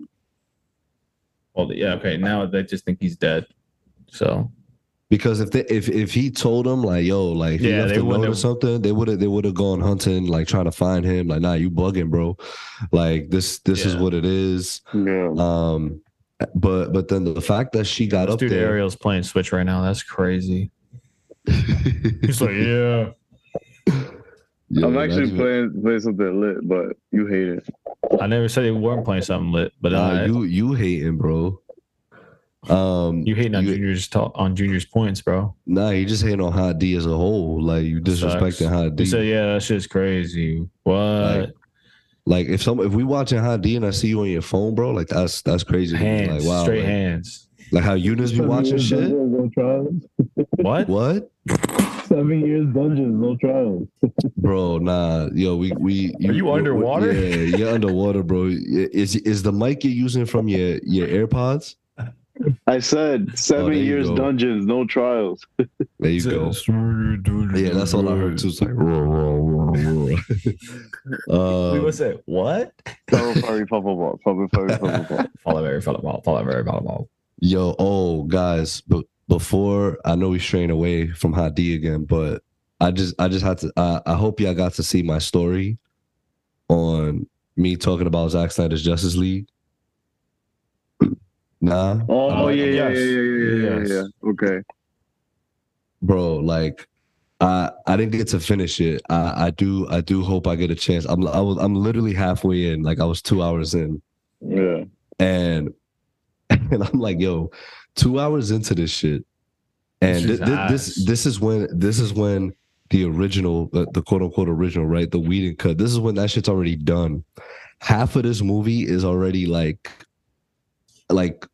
Well, yeah, okay. Now they just think he's dead. So Because if they if if he told them like yo like if he Yeah, left they a note or something, they would have they would have gone hunting like trying to find him. Like nah, you bugging, bro. Like this this is what it is. Yeah. Um, but but then the fact that she got this up dude there, Ariel's playing Switch right now. That's crazy. *laughs* He's like, yeah. Yeah, I'm actually imagine- playing playing something lit, but you hate it. I never said they weren't playing something lit, but Nah, uh, you you hating, bro. Um, you hating on you- Junior's talk, on Junior's points, bro. Nah, you just hating on Hot D as a whole. Like you disrespecting Sucks. Hot You D. said, yeah, that shit's crazy. What? Like, Like if some if we watching Hot D and I see you on your phone, bro, like that's that's crazy. hands, Like wow, straight like, hands. like how Eunice be watching shit. No. *laughs* What? What, Seven years dungeons, no trials. *laughs* bro? Nah, yo, we we. Are you we- underwater? Yeah, you're *laughs* underwater, bro. Is is the mic you're using from your your AirPods? I said seven Oh, years go. dungeons, no trials. *laughs* There you go. Yeah, that's all I heard too. It's like, roar, roar, roar, roar. *laughs* we um, would say what? Furry, furry, furry, furry, furry, furry, furry, furry. Follow very, follow ball, follow very, follow ball. *laughs* Yo, oh guys, but before I know we straying away from Hot D again, but I just I just had to I, I hope y'all got to see my story on me talking about Zack Snyder's Justice League. Nah, Oh Uh, yeah, yeah, yes. yeah, yeah, yeah, yeah, Yes. yeah. Okay. bro, like I I didn't get to finish it. I I do I do hope I get a chance. I'm I was I'm literally halfway in, like I was two hours in. Yeah. and *laughs* and I'm like, yo, two hours into this shit, and This thi- this this is when this is when the original, the, the quote unquote original, right, the Whedon cut. This is when that shit's already done. Half of this movie is already like, like, s-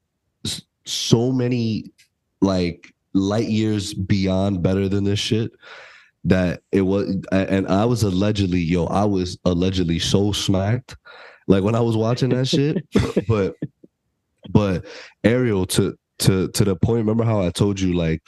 so many, like light years beyond better than this shit. That it was, and I was allegedly, yo, I was allegedly so smacked, like when I was watching that shit *laughs* but but Ariel to to to the point. Remember how I told you like,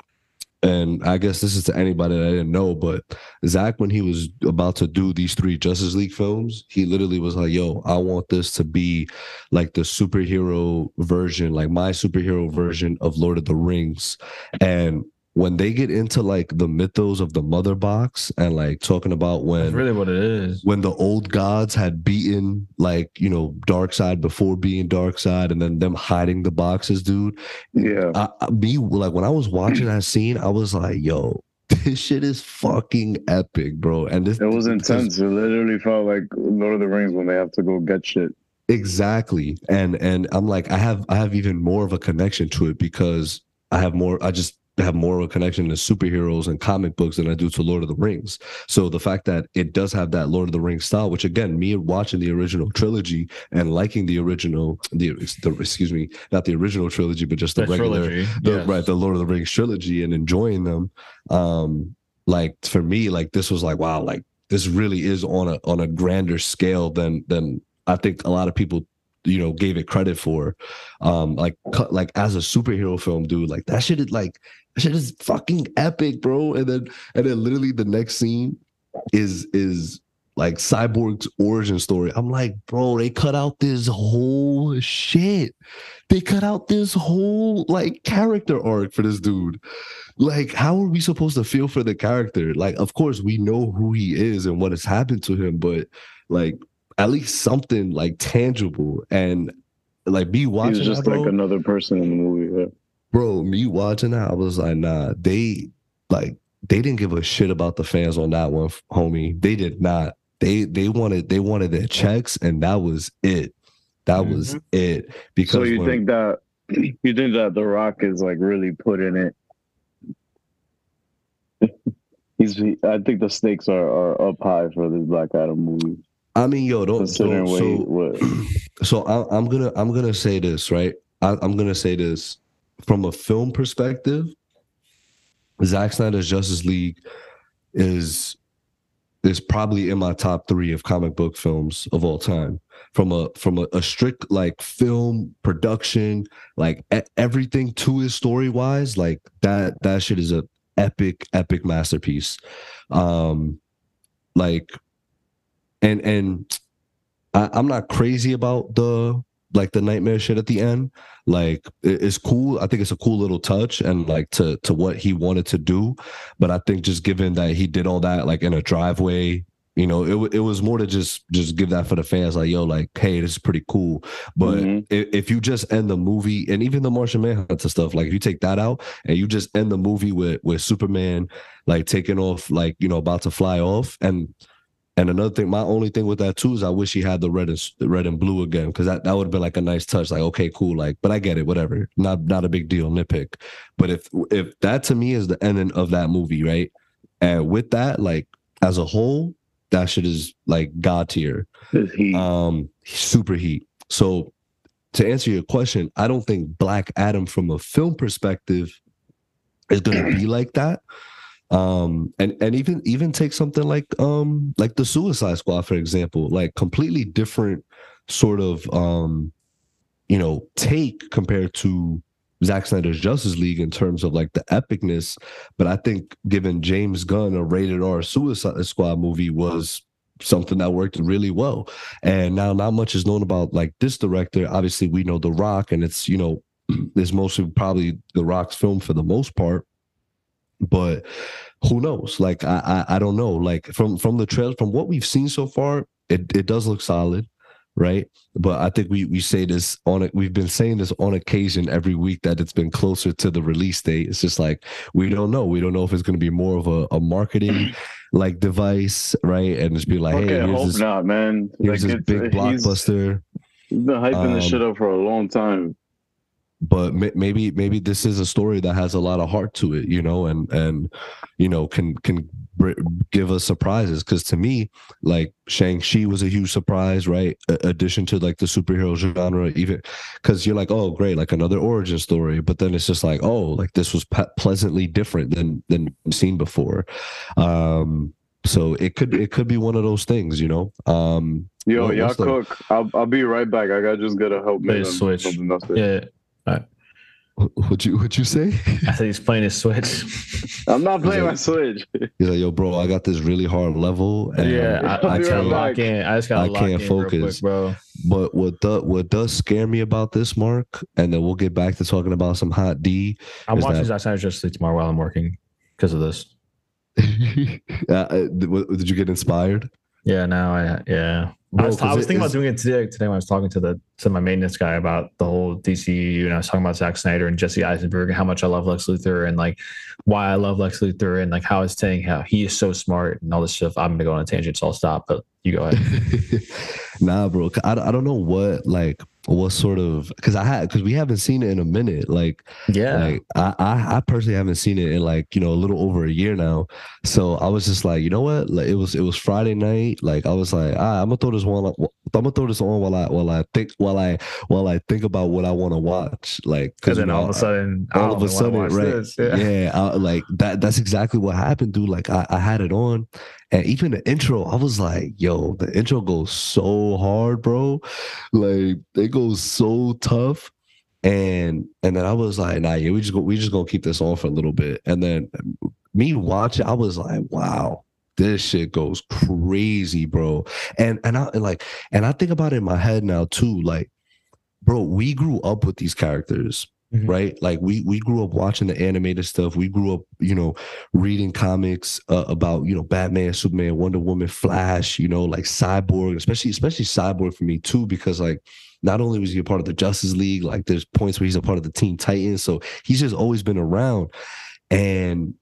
and I guess this is to anybody that I didn't know, but Zack when he was about to do these three Justice League films, he literally was like, "Yo, I want this to be like the superhero version, like my superhero version of Lord of the Rings," and when they get into like the mythos of the mother box and like talking about when That's really what it is. when the old gods had beaten like you know Darkseid before being Darkseid and then them hiding the boxes dude Yeah. I, I me like when i was watching that scene i was like yo *laughs* this shit is fucking epic bro and this It was because- intense. It literally felt like Lord of the Rings when they have to go get shit. exactly and and i'm like i have i have even more of a connection to it because i have more i just have more of a connection to superheroes and comic books than i do to lord of the rings so the fact that it does have that lord of the rings style which again me watching the original trilogy and liking the original the, the excuse me not the original trilogy but just the, The regular trilogy. the yes. right the Lord of the Rings trilogy and enjoying them. Um, like for me, like this was like wow, like this really is on a on a grander scale than than I think a lot of people you know gave it credit for um like like as a superhero film dude like that shit is like that shit is fucking epic bro. And then and then literally the next scene is is like cyborg's origin story. I'm like bro they cut out this whole shit. They cut out this whole like character arc for this dude. Like how are we supposed to feel for the character? Like of course we know who he is and what has happened to him but like at least something like tangible and like me He watching was just that, bro, like another person in the movie. Yeah. bro me watching that i was like nah they like they didn't give a shit about the fans on that one homie they did not they they wanted they wanted their checks and that was it that was mm-hmm. it because So you when- think that *clears throat* you think that The Rock is like really putting it? *laughs* He's. He, I think the stakes are, are up high for this Black Adam movie, i mean yo don't so, considering what, he, *clears throat* so so I, I'm gonna I'm gonna say this right. I, I'm gonna say this from a film perspective. Zack Snyder's Justice League is is probably in my top three of comic book films of all time. From a from a, a strict like film production, like e- everything to his story wise, like that that shit is a epic epic masterpiece. Um, like, and and I, I'm not crazy about the like the nightmare shit at the end. Like it- it's cool. I think it's a cool little touch and like to to what he wanted to do. But I think just given that he did all that like in a driveway, you know, it it was more to just just give that for the fans. Like yo, like hey, this is pretty cool. But Mhm. if, if you just end the movie and even the Martian Manhunter stuff, like if you take that out and you just end the movie with with Superman like taking off, like you know, about to fly off, and and another thing, my only thing with that too is I wish he had the red and the red and blue again because that, that would have been like a nice touch. Like okay, cool, like but I get it, whatever, not not a big deal, nitpick. But if if that to me is the ending of that movie, right? And with that, like as a whole, that shit is like god tier um super heat so to answer your question i don't think black adam from a film perspective is going to be like that um and and even even take something like um like the suicide squad for example like completely different sort of um you know take compared to Zack Snyder's Justice League in terms of like the epicness, but I think given James Gunn a rated R Suicide Squad movie was something that worked really well. And now not much is known about like this director. Obviously, we know The Rock, and it's you know, *clears throat* it's mostly probably The Rock's film for the most part. But who knows? Like I, I I don't know. Like from from the trail, from what we've seen so far, it, it does look solid, right? But I think we we say this on it. We've been saying this on occasion every week that it's been closer to the release date. It's just like we don't know. We don't know if it's going to be more of a, a marketing *clears throat* like device, right? And just be like, okay, hey, I here's hope this, not, man. here's this it's- big blockbuster. He's been hyping this Um, shit up for a long time. But may- maybe maybe this is a story that has a lot of heart to it you know and and you know can can br- give us surprises because to me like shang-chi was a huge surprise right A- addition to like the superhero genre even because you're like oh great like another origin story but then it's just like oh like this was pe- pleasantly different than than seen before um so it could it could be one of those things you know um Yo, y'all cook. I'll I'll be right back. I got just gotta help me. Switch. Something else. Yeah, what you what you say I think he's playing his Switch. *laughs* I'm not playing Yeah. my Switch. He's like, yo, bro, I got this really hard level. And yeah, I, I I'll be lock in. I just gotta I lock can't in real focus. quick, bro. But what does what does scare me about this, Mark, and then we'll get back to talking about some hot D. I'm watching that- Zack Snyder's Justice tomorrow while I'm working because of this. *laughs* uh, uh, did, did you get inspired? Yeah, now I yeah. Bro, I was, I was thinking about doing it today. Today when I was talking to the to my maintenance guy about the whole DCU, and I was talking about Zack Snyder and Jesse Eisenberg and how much I love Lex Luthor and like why I love Lex Luthor and like how it's saying how he is so smart and all this stuff. I'm gonna go on a tangent, so I'll stop. But you go ahead. *laughs* nah, bro. I, I don't know what like what sort of because I had because we haven't seen it in a minute. Like Yeah. like I, I I personally haven't seen it in like you know a little over a year now. So I was just like, you know what? Like it was it was Friday night. Like I was like, ah, I'm gonna throw this one. I'm gonna throw this on while I while I think while I while I think about what I want to watch. Like you then know, all of a sudden, all oh, of a sudden, right? this. Yeah. Yeah, I, like that. That's exactly what happened, dude. Like I, I had it on, and even the intro, I was like, "Yo, the intro goes so hard, bro. Like it goes so tough." And and then I was like, "Nah, yeah, we just go, we just gonna keep this on for a little bit." And then me watching, I was like, "Wow." This shit goes crazy, bro. And and I like and I think about it in my head now too. Like, bro, we grew up with these characters Mhm. right like we we grew up watching the animated stuff we grew up you know reading comics uh, about you know batman superman wonder woman flash you know like cyborg especially especially cyborg for me too because like not only was he a part of the justice league like there's points where he's a part of the Teen Titans so he's just always been around and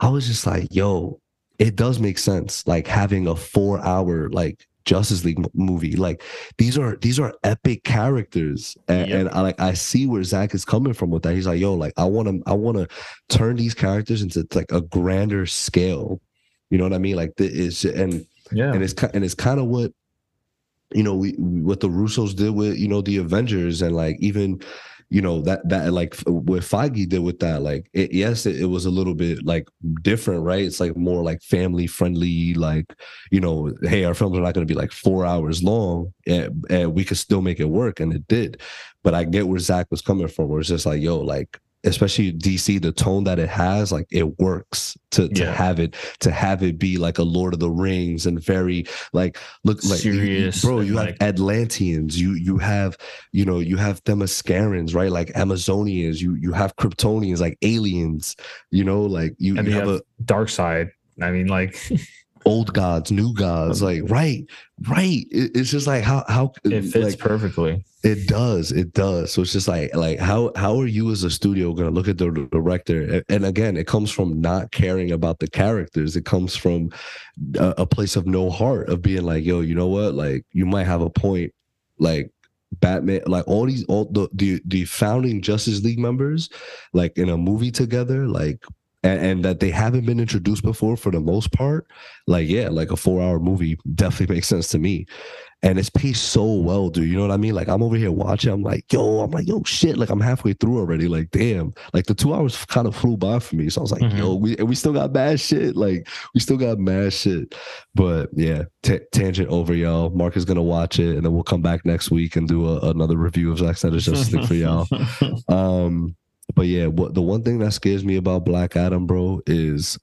i was just like yo it does make sense like having a four hour like justice league movie like these are these are epic characters and, Yep. and I like I see where Zack is coming from with that. He's like, yo, like I want to I want to turn these characters into like a grander scale. You know what I mean? Like the is and Yeah. and it's and it's kind of what you know we what the Russos did with you know the Avengers and like even you know that that like what Feige did with that like it, yes it, it was a little bit like different right? It's like more like family friendly like you know hey our films are not going to be like four hours long and, and we could still make it work and it did. But I get where Zack was coming from where it's just like yo like especially DC the tone that it has like it works to to Yeah. have it to have it be like a Lord of the Rings and very like look like you- Serious bro you have like- Atlanteans you you have you know you have Themyscirans right like Amazonians you you have Kryptonians like aliens you know like you, and you you have, have a Darkseid. I mean, like *laughs* old gods new gods like right right it, it's just like how how it fits like perfectly. It does it does. So it's just like like how how are you as a studio going to look at the director? And, again it comes from not caring about the characters. It comes from a, a place of no heart of being like yo you know what? Like you might have a point. Like Batman, like all these, all the the the founding Justice League members, like in a movie together, like and, and that they haven't been introduced before for the most part. Like, yeah, like a four hour movie definitely *laughs* makes sense to me. And it's paced so well, dude. You know what I mean? Like I'm over here watching. I'm like, yo, I'm like, yo, shit. Like I'm halfway through already. Like, damn. Like the two hours kind of flew by for me. So I was like, Mhm. yo, we and we still got bad shit. Like we still got mad shit. But yeah, t- tangent over, y'all. Mark is gonna watch it, and then we'll come back next week and do a, another review of Zack Snyder's Justice League for y'all. *laughs* Um, but yeah, what the one thing that scares me about Black Adam, bro, is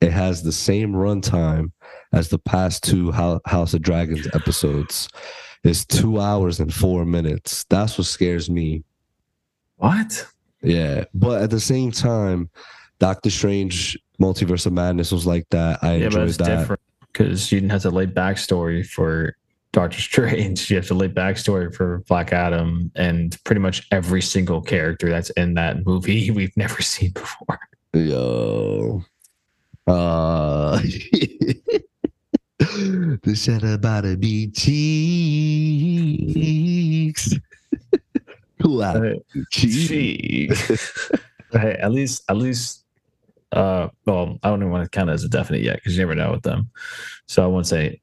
it has the same runtime as the past two Hou- House of Dragons episodes. It's two hours and four minutes. That's what scares me. what? Yeah, but at the same time, Doctor Strange Multiverse of Madness was like that. I Yeah, but enjoyed it's that. different because you didn't have to lay backstory for Doctor *laughs* Strange. You have to lay backstory for Black Adam and pretty much every single character that's in that movie *laughs* we've never seen before. Yo. Uh *laughs* the shit about to be cheeks. Cheeks. hey, at least, at least, uh, well, I don't even want to count it as a definite yet because you never know with them. So I won't say.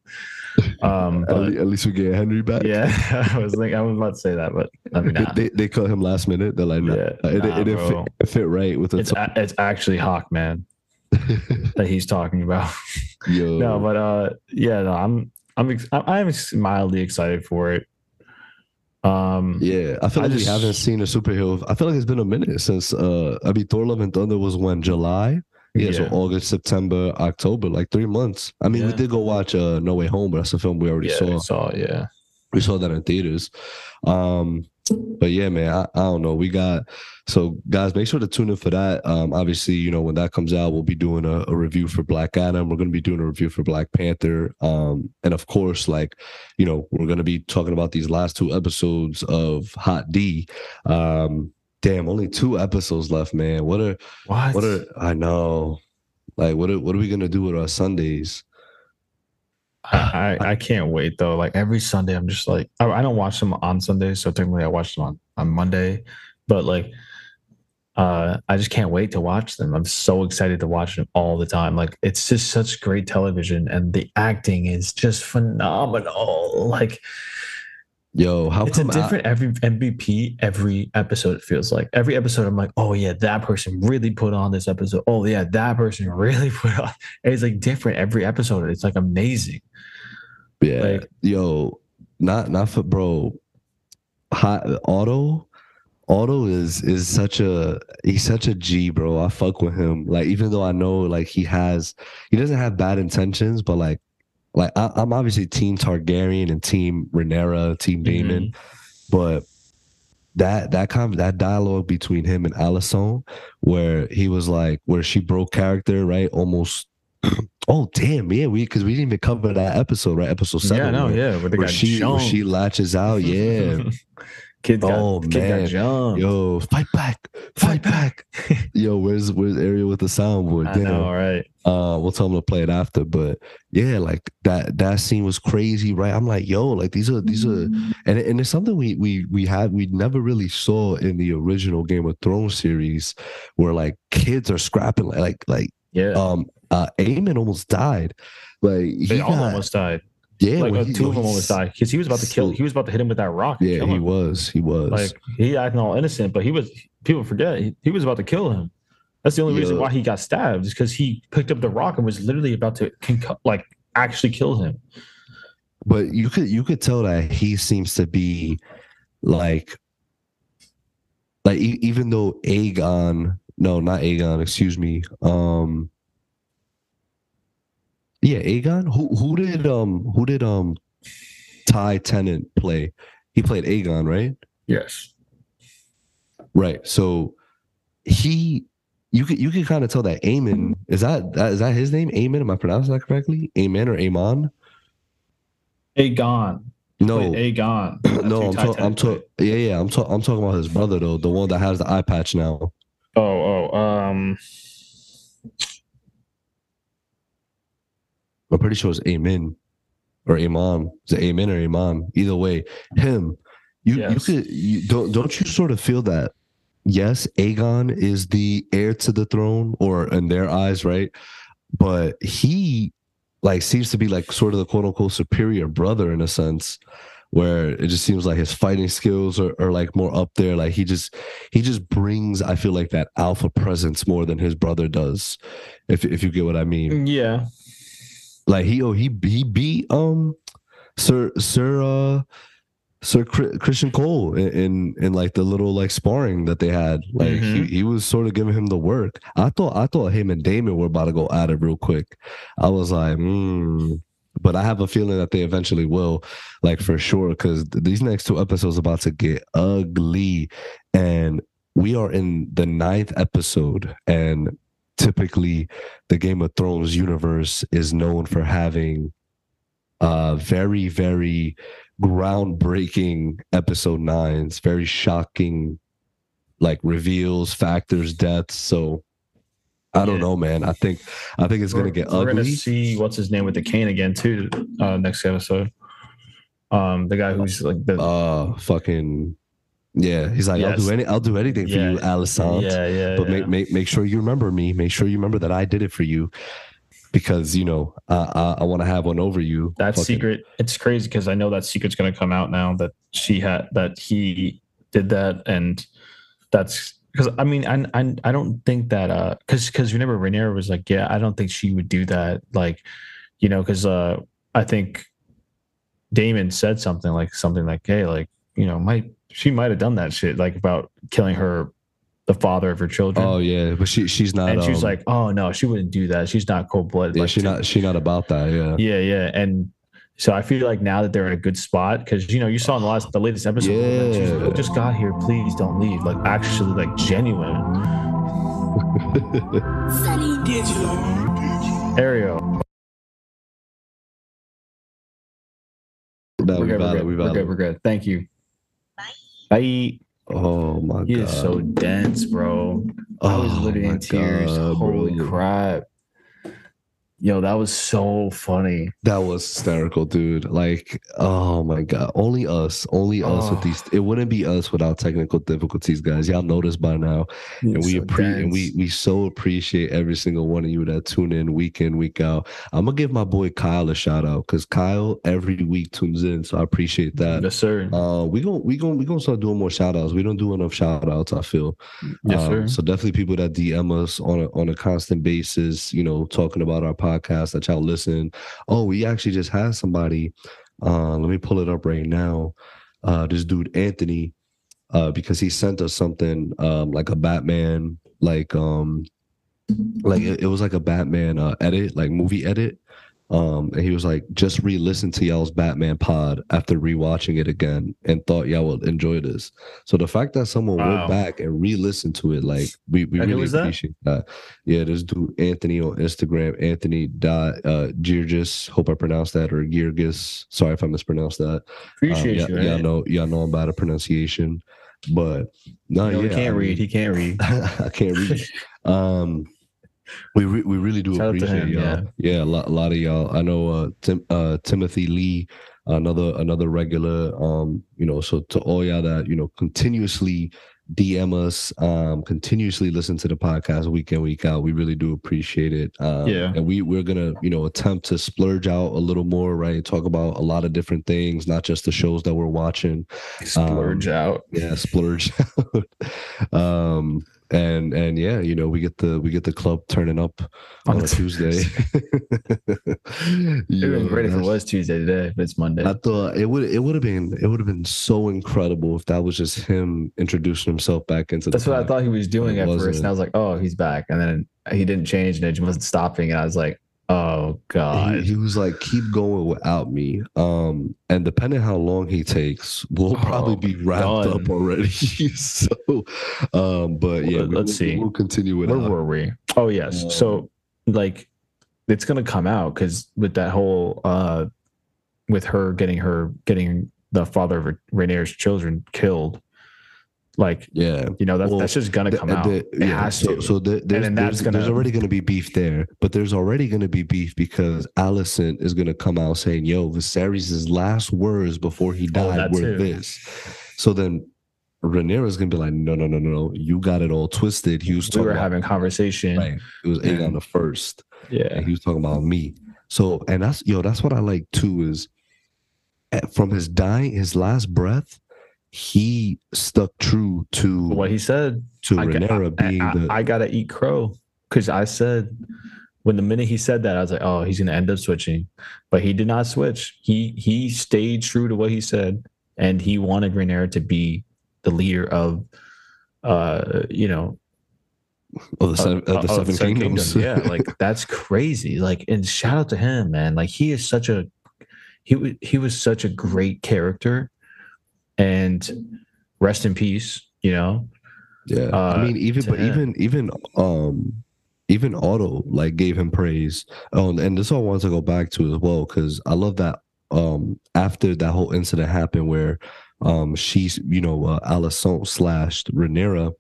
Um, At, but at least we get Henry back. yeah, *laughs* I was like, I was about to say that, but I mean, nah. They, they cut him last minute. They're like, nah, Yeah, it, nah, it, didn't fit, it fit right with the it's a, it's actually Hawkman *laughs* that he's talking about. *laughs* Yo. no, but uh, yeah, no, I'm I'm I'm mildly excited for it. Um, yeah, I feel I like just- we haven't seen a superhero. I feel like it's been a minute since uh I mean Thor Love and Thunder was when July. Yeah, so August, September, October, like three months. I mean, we did go watch uh No Way Home, but that's a film we already yeah, saw. Saw, yeah, we saw that in theaters. Um but yeah man I, I don't know. We got so guys make sure to tune in for that. Um obviously you know when that comes out we'll be doing a, a review for black adam. We're going to be doing a review for black panther. Um and of course like you know we're going to be talking about these last two episodes of hot d. Um damn only two episodes left man what are what? what are i know like what are what are we going to do with our sundays I, I I can't wait though. Like every Sunday, I'm just like I, I don't watch them on Sundays, so technically I watch them on on Monday. But like, uh, I just can't wait to watch them. I'm so excited to watch them all the time. Like it's just such great television, and the acting is just phenomenal. Like Yo, how it's a come I- different every MVP every episode. It feels like every episode. I'm like, oh yeah, that person really put on this episode. Oh yeah, that person really *laughs* put on. And it's like different every episode. It's like amazing. Yeah, Like- yo, not not for bro. Hot Otto, Otto is is such a he's such a G, bro. I fuck with him. Like even though I know like he has he doesn't have bad intentions, but like like I, I'm obviously team Targaryen and team Rhaenyra, team mm-hmm. Daemon, but that that kind of that dialogue between him and Alicent, where he was like where she broke character, right? Almost. *clears throat* oh damn, yeah, we because we didn't even cover that episode, right? Episode seven. yeah, no, yeah. Where they where got she where she latches out, yeah. *laughs* *laughs* kid got, Oh, kid man. got jumped. Yo, fight back, fight back. Yo, where's where's Ariel with the soundboard? I Damn. know, right? Uh, we'll tell him to play it after. But yeah, like that that scene was crazy, right? I'm like, yo, like these are these are, and and it's something we we we had we never really saw in the original Game of Thrones series, where like kids are scrapping like like like Yeah, um uh Aemon almost died, like he they all got- almost died. Yeah, like when uh, he- two of them he almost died because he was about to kill. He was about to hit him with that rock. Yeah, he him. was. He was. Like he acting all innocent, but he was. People forget he, he was about to kill him. That's the only reason why he got stabbed is because he picked up the rock and was literally about to concu- like actually kill him. but you could you could tell that he seems to be like like e- even though Aegon no not Aegon excuse me um yeah Aegon who who did um who did um Ty Tennant play he played Aegon right Yes. right so he you could you could kind of tell that Aemon is that, that is that his name Aemon am I pronouncing that correctly Aemon or Amon Aegon. no Played Aegon. *clears throat* No, I'm talking. I'm Tennant talking. Yeah, yeah. I'm talking. I'm talking about his brother though, the one that has the eye patch now. Oh, oh, um, I'm pretty sure it's Amen or Imam. Is it Amen or Imam? Either way, him. You you could you don't don't you sort of feel that? Yes, Aegon is the heir to the throne, or in their eyes, right? But he like seems to be like sort of the quote unquote superior brother in a sense where it just seems like his fighting skills are, are like more up there like he just he just brings i feel like that alpha presence more than his brother does if if you get what i mean yeah. Like he oh he he beat um sir sir uh sir Criston Cole in, in in like the little like sparring that they had. Like Mhm. he, he was sort of giving him the work. I thought i thought him and Daemon were about to go at it real quick. I was like hmm. But i have a feeling that they eventually will like for sure because these next two episodes about to get ugly. And we are in the ninth episode and typically the game of thrones universe is known for having uh very very groundbreaking episode nines very shocking like reveals factors deaths so i don't Yeah. know man i think i think it's gonna We're- get We're gonna see what's his name with the cane again too. Uh, next episode. Um, the guy who's like the uh fucking yeah he's like i'll do any i'll do anything for you Yeah. Yeah, yeah, but yeah. make, make make sure you remember me make sure you remember that i did it for you because you know uh, i, I want to have one over you that Fucking- secret. It's crazy because I know that secret's gonna come out now that she had that he did that, and that's because I mean I, I I don't think that uh because because remember Rhaenyra was like yeah I don't think she would do that like you know because uh I think Daemon said something like something like hey like you know might she might have done that shit like about killing her the father of her children. oh yeah but she she's not and she was um, like, "Oh no, she wouldn't do that. She's not cold blooded." yeah like, she not she not about that yeah yeah, yeah, and so I feel like now that they're in a good spot because you know you saw in the last the latest episode, like, she's like, Yeah. "We just got here, please don't leave. Like actually, like genuine. *laughs* Ariel, no, we're we good, we're good, we we're good, we're good. Thank you. Bye. oh my He god is so dense, bro. I was Oh literally in tears. God, Holy bro. crap. Yo, that was so funny. That was hysterical, dude. Like, oh my god, only us, only us with these. It wouldn't be us without technical difficulties, guys. Y'all know this by now, and we So appreciate and we we so appreciate every single one of you that tune in week in week out. I'm gonna give my boy Kyle a shout out because Kyle every week tunes in, so I appreciate that. yes, sir. Uh, we gon' we gon' we gonna start doing more shout outs. We don't do enough shout outs. I feel. yes, Um, sir. So definitely people that DM us on a on a constant basis, you know, talking about our podcast that y'all listen. Oh, we actually just had somebody. Uh, let me pull it up right now. Uh, this dude Anthony, uh, because he sent us something um like a Batman, like um, like it, it was like a Batman uh, edit, like movie edit. Um, and he was like, just re-listen to y'all's Batman pod after rewatching it again and thought y'all would enjoy this. So the fact that someone Wow. went back and re-listened to it, like we, we And really was that? appreciate that. Yeah, this dude Anthony on Instagram, Anthony dot uh Georgis, hope I pronounced that, or Georgis. Sorry if I mispronounced that. Appreciate um, you. yeah, y'all know y'all know about a pronunciation. But no, You yeah, he can't I read. mean- He can't read. *laughs* I can't read. *laughs* Um, we re- we really do Shout appreciate him, y'all. Yeah, a lot, a lot of y'all. I know uh, Tim, uh, Timothy Lee, another another regular. Um, you know, so to all y'all that you know continuously DM us, um, continuously listen to the podcast week in week out. We really do appreciate it. Um, Yeah. and we we're gonna you know attempt to splurge out a little more, right? Talk about a lot of different things, not just the shows that we're watching Splurge Um, out. yeah splurge *laughs* out. um and and yeah you know we get the we get the club turning up on, On a tuesday *laughs* It Yeah, would great if it was Tuesday today, but it's Monday. I thought it would it would have been it would have been so incredible if that was just him introducing himself back into That's what I thought he was doing It at first, wasn't. and I was like, "Oh, he's back." And then he didn't change, and it wasn't stopping. And I was like, "Oh God." he, he was like keep going without me um and depending how long he takes we'll probably Oh, be wrapped up already *laughs* so um but yeah Well, we- let's we'll, see. we'll continue with Where were we? Oh yes. Um, so like it's gonna come out because with that whole uh with her getting her getting the father of Rhaenyra's children killed, like yeah you know that's Well, that's just gonna The- come out. the- it yeah, has so, to. So the, there's, there's, there's gonna- already going to be beef there, but there's already going to be beef because Alicent is going to come out saying, "Yo, Viserys' last words before he Oh, died that were too. this." So then Rhaenyra's going to be like, "No, no, no, no, no, you got it all twisted." He was we talking were about having conversation. right. It was Aegon and- the first, Yeah. and he was talking about me. So, and that's yo, that's what I like too is eh, from his dying, his last breath, he stuck true to What he said, to I, Rhaenyra I- being I- the I gotta eat crow because I said when the minute he said that, I was like, oh, he's gonna end up switching, but he did not switch. He he stayed true to what he said, and he wanted Rhaenyra to be the leader of, uh, you know, of the, seven, uh, of the of seven kingdoms. yeah, like *laughs* that's crazy. Like, and shout out to him, man. Like he is such a he wa- he was such a great character, and rest in peace. You know, yeah. uh, I mean, even but him. even even um even Otto like gave him praise. Oh, and this all I wanted to go back to as well because I love that um after that whole incident happened where um she's you know uh, Alicent slashed Rhaenyra.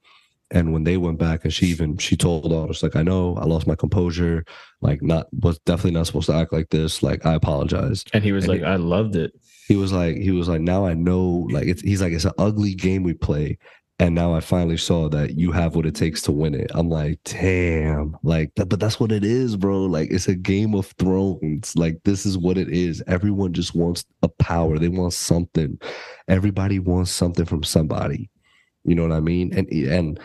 And when they went back, and she even she told Otto, she's like, "I know I lost my composure. Like, not was definitely not supposed to act like this. Like, I apologize." and he was and like, I loved it. He was like he was like now i know like it's he's like it's an ugly game we play and now i finally saw that you have what it takes to win it. I'm like damn like but that's what it is bro. Like it's a game of thrones. Like this is what it is. Everyone just wants a power. They want something. Everybody wants something from somebody. You know what i mean? And and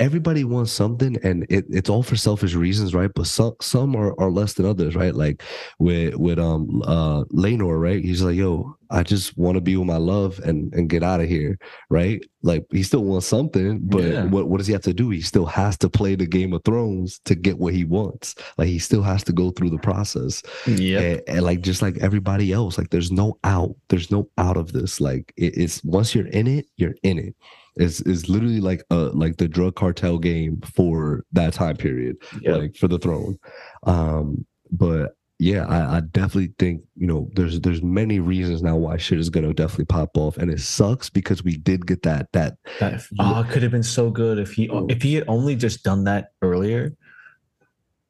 everybody wants something and it, it's all for selfish reasons right but some some are, are less than others right like with with um uh Laenor, right? He's like, yo, I just want to be with my love and and get out of here, right? Like he still wants something, but Yeah. what what does he have to do? He still has to play the Game of Thrones to get what he wants. Like he still has to go through the process. Yeah. And, and like just like everybody else, like there's no out. There's no out of this. Like it, it's once you're in it, you're in it. It's, it's literally like uh like the drug cartel game for that time period Yep. like for the throne. Um, but yeah, I, I definitely think you know there's there's many reasons now why shit is gonna definitely pop off, and it sucks because we did get that that That oh, could have been so good if he Oh. if he had only just done that earlier.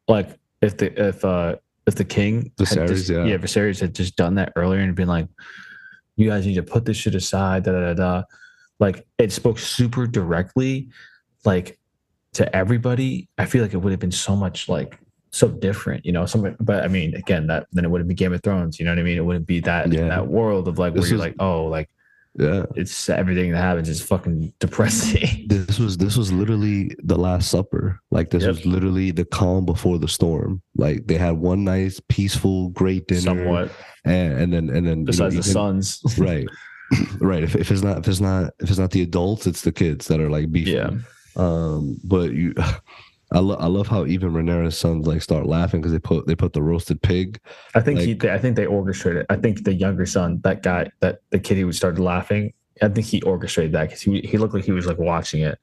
Like if the if uh if the king Viserys, just- yeah. yeah Viserys had just done that earlier and been like, you guys need to put this shit aside, da da da da. Like it spoke super directly, like to everybody. I feel like it would have been so much like so different, you know. Some, but I mean, again, that then it wouldn't be Game of Thrones. You know what I mean? It wouldn't be that Yeah. that world of like where This you're was- like, oh, like Yeah. it's everything that happens is fucking *laughs* depressing. This was this was literally the last supper. Like this Yep. was literally the calm before the storm. Like they had one nice, peaceful, great dinner. Somewhat, And, and then and then you know, besides the sons. right *laughs* right if, if it's not if it's not if it's not the adults it's the kids that are like beefing Yeah. um but you *laughs* i love i love how even Rhaenyra's sons like start laughing because they put they put the roasted pig I think he. Like- They, I think they orchestrated. I think the younger son, that guy, that the kid who started laughing. I think he orchestrated that because he he looked like he was like watching it.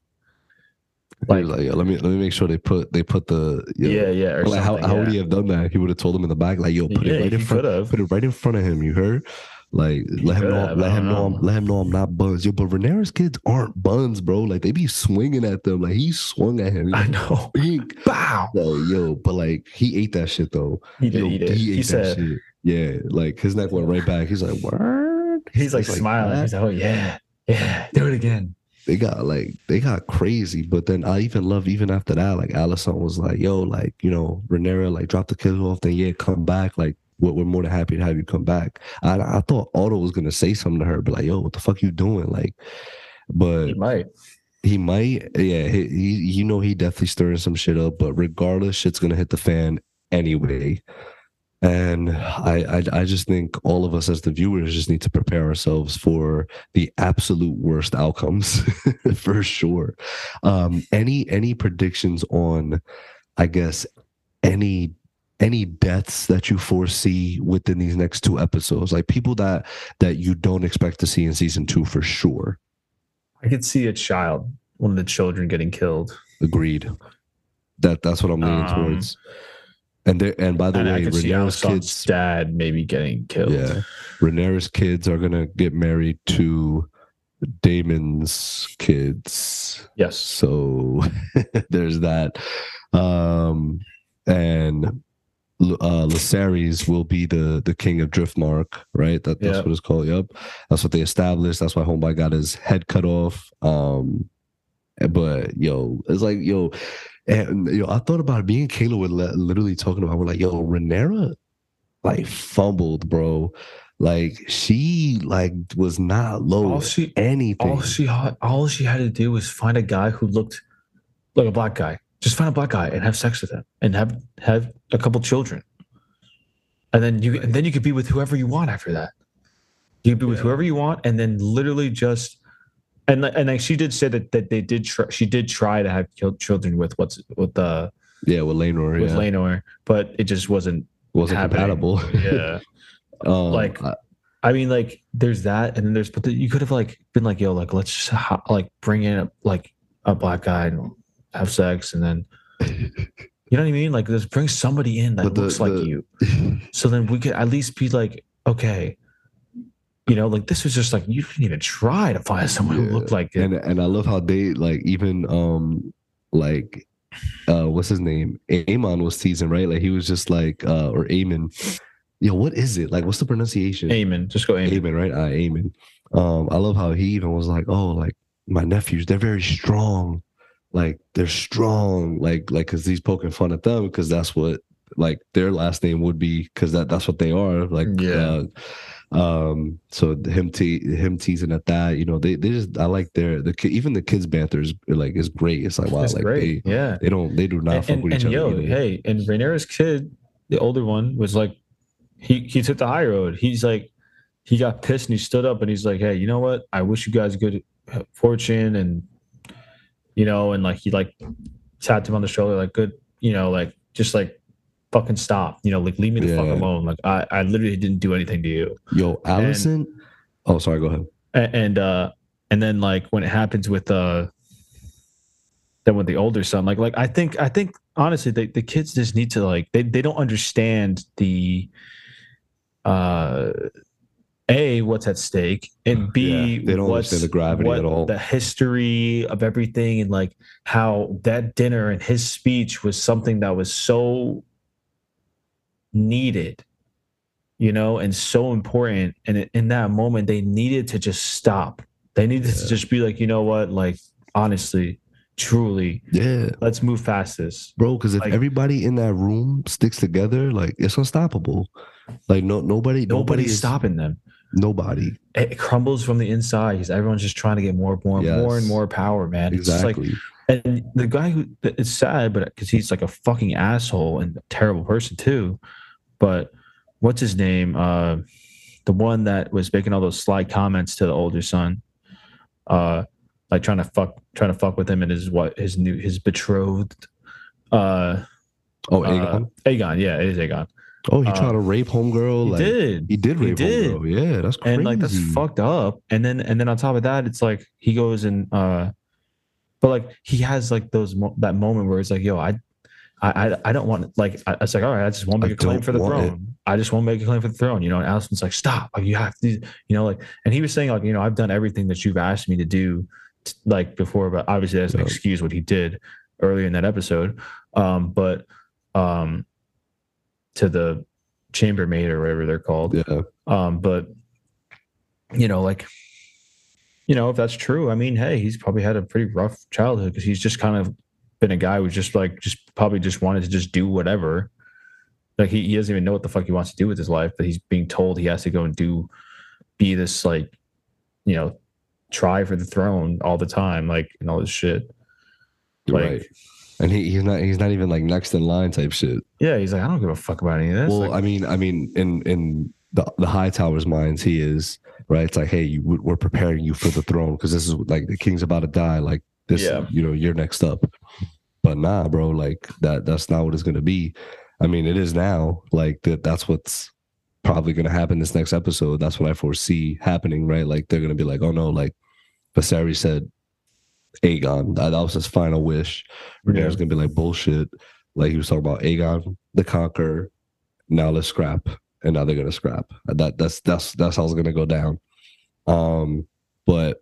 Like, like yeah let me let me make sure they put they put the you know, yeah, yeah. Or like how, something, how would he have done that he would have told him in the back like yo put yeah, it right in front could have. put it right in front of him you heard like let him know have, let him know, know. I'm, let him know I'm not buns yo but Rhaenyra's kids aren't buns bro like they be swinging at them like he swung at him I know. Bink. *laughs* Bow. Like, yo, but like he ate that shit though. He did Yo, eat it. He, He, that said shit. Yeah, like his neck went right back. He's like, word. he's like It's smiling. He's like, oh yeah, yeah, do it again. They got like they got crazy. But then I even love even after that, like Alicent was like, yo, like, you know, Rhaenyra, like drop the kids off, then yeah, come back. Like we're, we're more than happy to have you come back. I I thought Otto was gonna say something to her, but like, yo, what the fuck you doing? Like, but He might. He might, yeah. He, he, you know, he definitely stirring some shit up. But regardless, shit's gonna hit the fan anyway. And I, I, I just think all of us as the viewers just need to prepare ourselves for the absolute worst outcomes, *laughs* for sure. Um, any, any predictions on, I guess, any any deaths that you foresee within these next two episodes like people that that you don't expect to see in season two for sure I could see a child, one of the children, getting killed. Agreed. That that's what I'm leaning Um, towards. And there and by the and way, Rhaenyra's kids, dad maybe getting killed. yeah, Rhaenyra's kids are gonna get married to Daemon's kids. Yes. So *laughs* there's that. Um, and uh will be the the king of Driftmark, right? That, that's Yep. what it's called. Yep. That's what they established. That's why Homeboy got his head cut off. Um but yo, it's like yo, and yo, I thought about it. Me and Kayla were li- literally talking about. We're like, yo, Rhaenyra, like fumbled, bro. Like she like was not low All she anything. all she had all she had to do was find a guy who looked like a black guy. Just find a black guy and have sex with him and have have a couple children. And then you and then you could be with whoever you want after that. You could be with whoever you want and then literally just and like- and like she did say that that they did try she did try to have children with what's with the yeah, with Laenor, with yeah, Laenor, but it just wasn't wasn't happening. compatible. *laughs* yeah. *laughs* um, Like, I- I mean, like, there's that, and then there's, but the, you could have like been like, yo, like, let's just ha- like bring in a, like a black guy and have sex, and then, you know what I mean? Like, let's bring somebody in that the- looks like the- you, *laughs* so then we could at least be like, okay, you know, like this was just like you didn't even try to find someone who looked like it. and and I love how they like even um like uh what's his name? Amon was teasing right? Like he was just like uh or Amon. Yo what is it? Like what's the pronunciation? Amon. Just go amen. Amon right? Uh, Amon. Um I love how he even was like oh like my nephews they're very strong like they're strong like like because he's poking fun at them because that's what like their last name would be because that that's what they are like Yeah. uh, um so him te- him teasing at that you know they they just i like their the even the kids banter is like is great it's like wow That's like great. they yeah. they don't they do not and, fuck and, with each and other yo, either. hey, and Rhaenyra's kid, the older one, was like, he he took the high road. He's like, he got pissed and he stood up and he's like, hey, you know what? I wish you guys good fortune and you know, and like he like tapped him on the shoulder, like good, you know, like just like fucking stop, you know, like leave me the fuck alone. Like I I literally didn't do anything to you. yo Alicent oh sorry go ahead and uh and then like when it happens with uh then with the older son like like i think i think honestly they, the kids just need to like they, they don't understand the uh a what's at stake and mm, b Yeah, they don't understand the gravity what at all. the history of everything and like how that dinner and his speech was something that was so needed, you know, and so important. And in that moment, they needed to just stop. They needed to just be like, you know what, like honestly, truly, Yeah, let's move past this. bro. Because if Like- everybody in that room sticks together, like it's unstoppable. Like no, nobody, nobody Nobody's is stopping them. Nobody. It crumbles from the inside because everyone's just trying to get more, more, more and more power, man. It's just like Exactly. and the guy who it's sad but because he's like a fucking asshole and a terrible person too but what's his name uh the one that was making all those sly comments to the older son uh like trying to fuck trying to fuck with him and his what his new his betrothed uh oh, uh, Aegon. Aegon yeah it is Aegon oh, he tried to rape homegirl. he like did he did He rape did. homegirl. Yeah, that's crazy. and like that's fucked up and then and then on top of that it's like he goes and uh but like he has like those mo- that moment where it's like yo i i i, I don't want like I, it's like all right i just won't make a claim for the want it. throne i just won't make a claim for the throne you know and Alicent's like stop like you have to you know like and he was saying like you know i've done everything that you've asked me to do t- like before but obviously that's an excuse what he did earlier in that episode um but um to the chambermaid or whatever they're called Yeah. um, but you know, like, you know, if that's true, I mean, hey, he's probably had a pretty rough childhood because he's just kind of been a guy who's just like, just probably just wanted to just do whatever. Like he, he doesn't even know what the fuck he wants to do with his life, but he's being told he has to go and do, be this like, you know, try for the throne all the time, like and all this shit. Like, right. And he, he's not he's not even like next in line type shit. yeah, he's like, I don't give a fuck about any of this. Well, Like, I mean, I mean, in in the the Hightower's minds, he is right. It's like, hey, you, we're preparing you for the throne because this is like the king's about to die. Like this, Yeah. you know, you're next up. But nah, bro, like that. That's not what it's gonna be. I mean, it is now. Like that. That's what's probably gonna happen this next episode. That's what I foresee happening. Right? Like they're gonna be like, oh no, like Viserys said, Aegon. That, that was his final wish. Rhaenyra's Yeah. gonna be like bullshit. Like he was talking about Aegon the Conqueror. Now let's scrap, and now they're gonna scrap. That that's that's that's how it's gonna go down. Um, but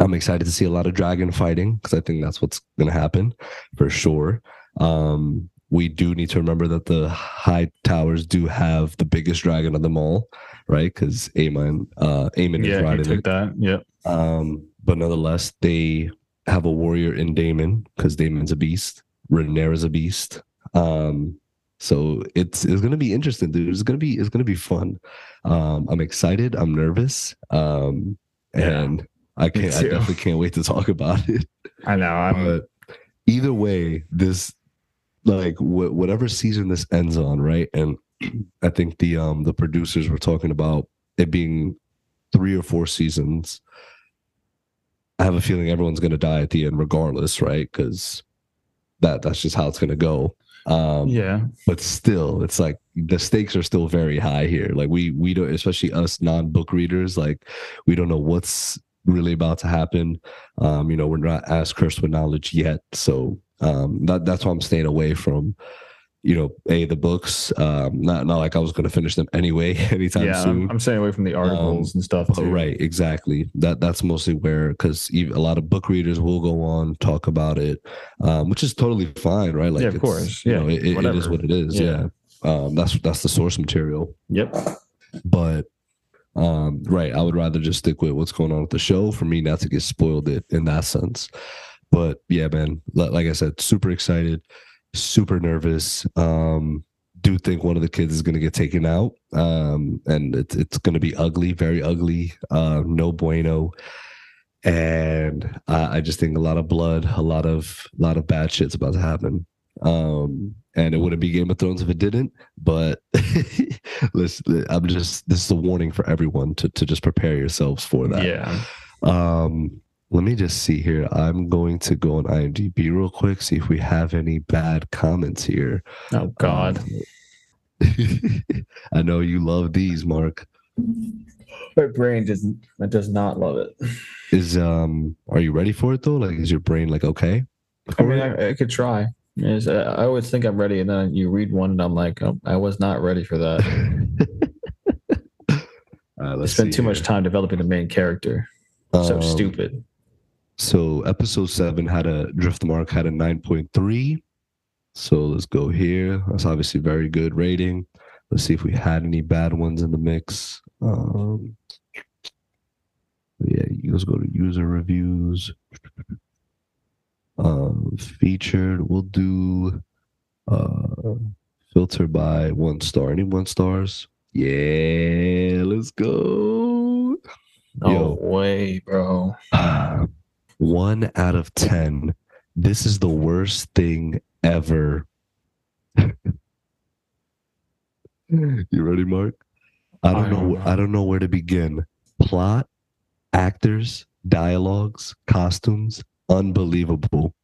I'm excited to see a lot of dragon fighting because I think that's what's gonna happen for sure. Um, we do need to remember that the high towers do have the biggest dragon of them all, right? Because Aemon, uh, Aemon is yeah, he riding took it. that. Yep. Um, but nonetheless, they have a warrior in Daemon because Daemon's a beast. Rhaenyra's a beast. Um, so it's it's gonna be interesting, dude. It's gonna be it's gonna be fun. Um, I'm excited. I'm nervous. Um, Yeah. and I can't. I definitely can't wait to talk about it. *laughs* I know. I'm. But either way, this like wh- whatever season this ends on, right? And *clears throat* I think the um the producers were talking about it being three or four seasons. I have a feeling everyone's gonna die at the end, regardless, right? Because that that's just how it's gonna go. Um, yeah. but still it's like the stakes are still very high here like we we don't especially us non-book readers like we don't know what's really about to happen um you know we're not as cursed with knowledge yet so um that, that's why i'm staying away from you know a the books um not not like i was going to finish them anyway *laughs* anytime yeah, soon I'm, I'm staying away from the articles and stuff. Too. right, exactly. That that's mostly where because a lot of book readers will go on talk about it, um, which is totally fine, right? Like, Yeah, of it's, course. you Yeah, know, it, it- it is what it is. Yeah. Yeah, Um, that's that's the source material. Yep. But um, right, I would rather just stick with what's going on with the show for me not to get spoiled it in that sense. But yeah, man, like I said, super excited, super nervous. Um, do think one of the kids is going to get taken out, um, and it's it's going to be ugly, very ugly, uh, no bueno. And I, I just think a lot of blood, a lot of a lot of bad shit's about to happen. Um, and it wouldn't be Game of Thrones if it didn't. But *laughs* listen, I'm just this is a warning for everyone to to just prepare yourselves for that. Yeah. Um, let me just see here. I'm going to go on IMDb real quick, see if we have any bad comments here. Oh God. Um, *laughs* I know you love these, Mark. My brain doesn't. It does not love it. Is um, are you ready for it though? Like, is your brain like okay? I mean, I, I could try. Yes, I, I always think I'm ready, and then you read one, and I'm like, oh, I was not ready for that. *laughs* Uh, I let's spent see too much time developing the main character. So Um, stupid. So episode seven had a Driftmark had a nine point three. So let's go here. That's obviously very good rating. Let's see if we had any bad ones in the mix. Um, yeah, let's go to user reviews. Um, featured. We'll do uh filter by one star. Any one stars? Yeah, let's go. No Yo. way, bro. *sighs* *sighs* one out of ten. This is the worst thing ever. *laughs* you ready, Mark? I don't know. I don't know where to begin. Plot, actors, dialogues, costumes, unbelievable.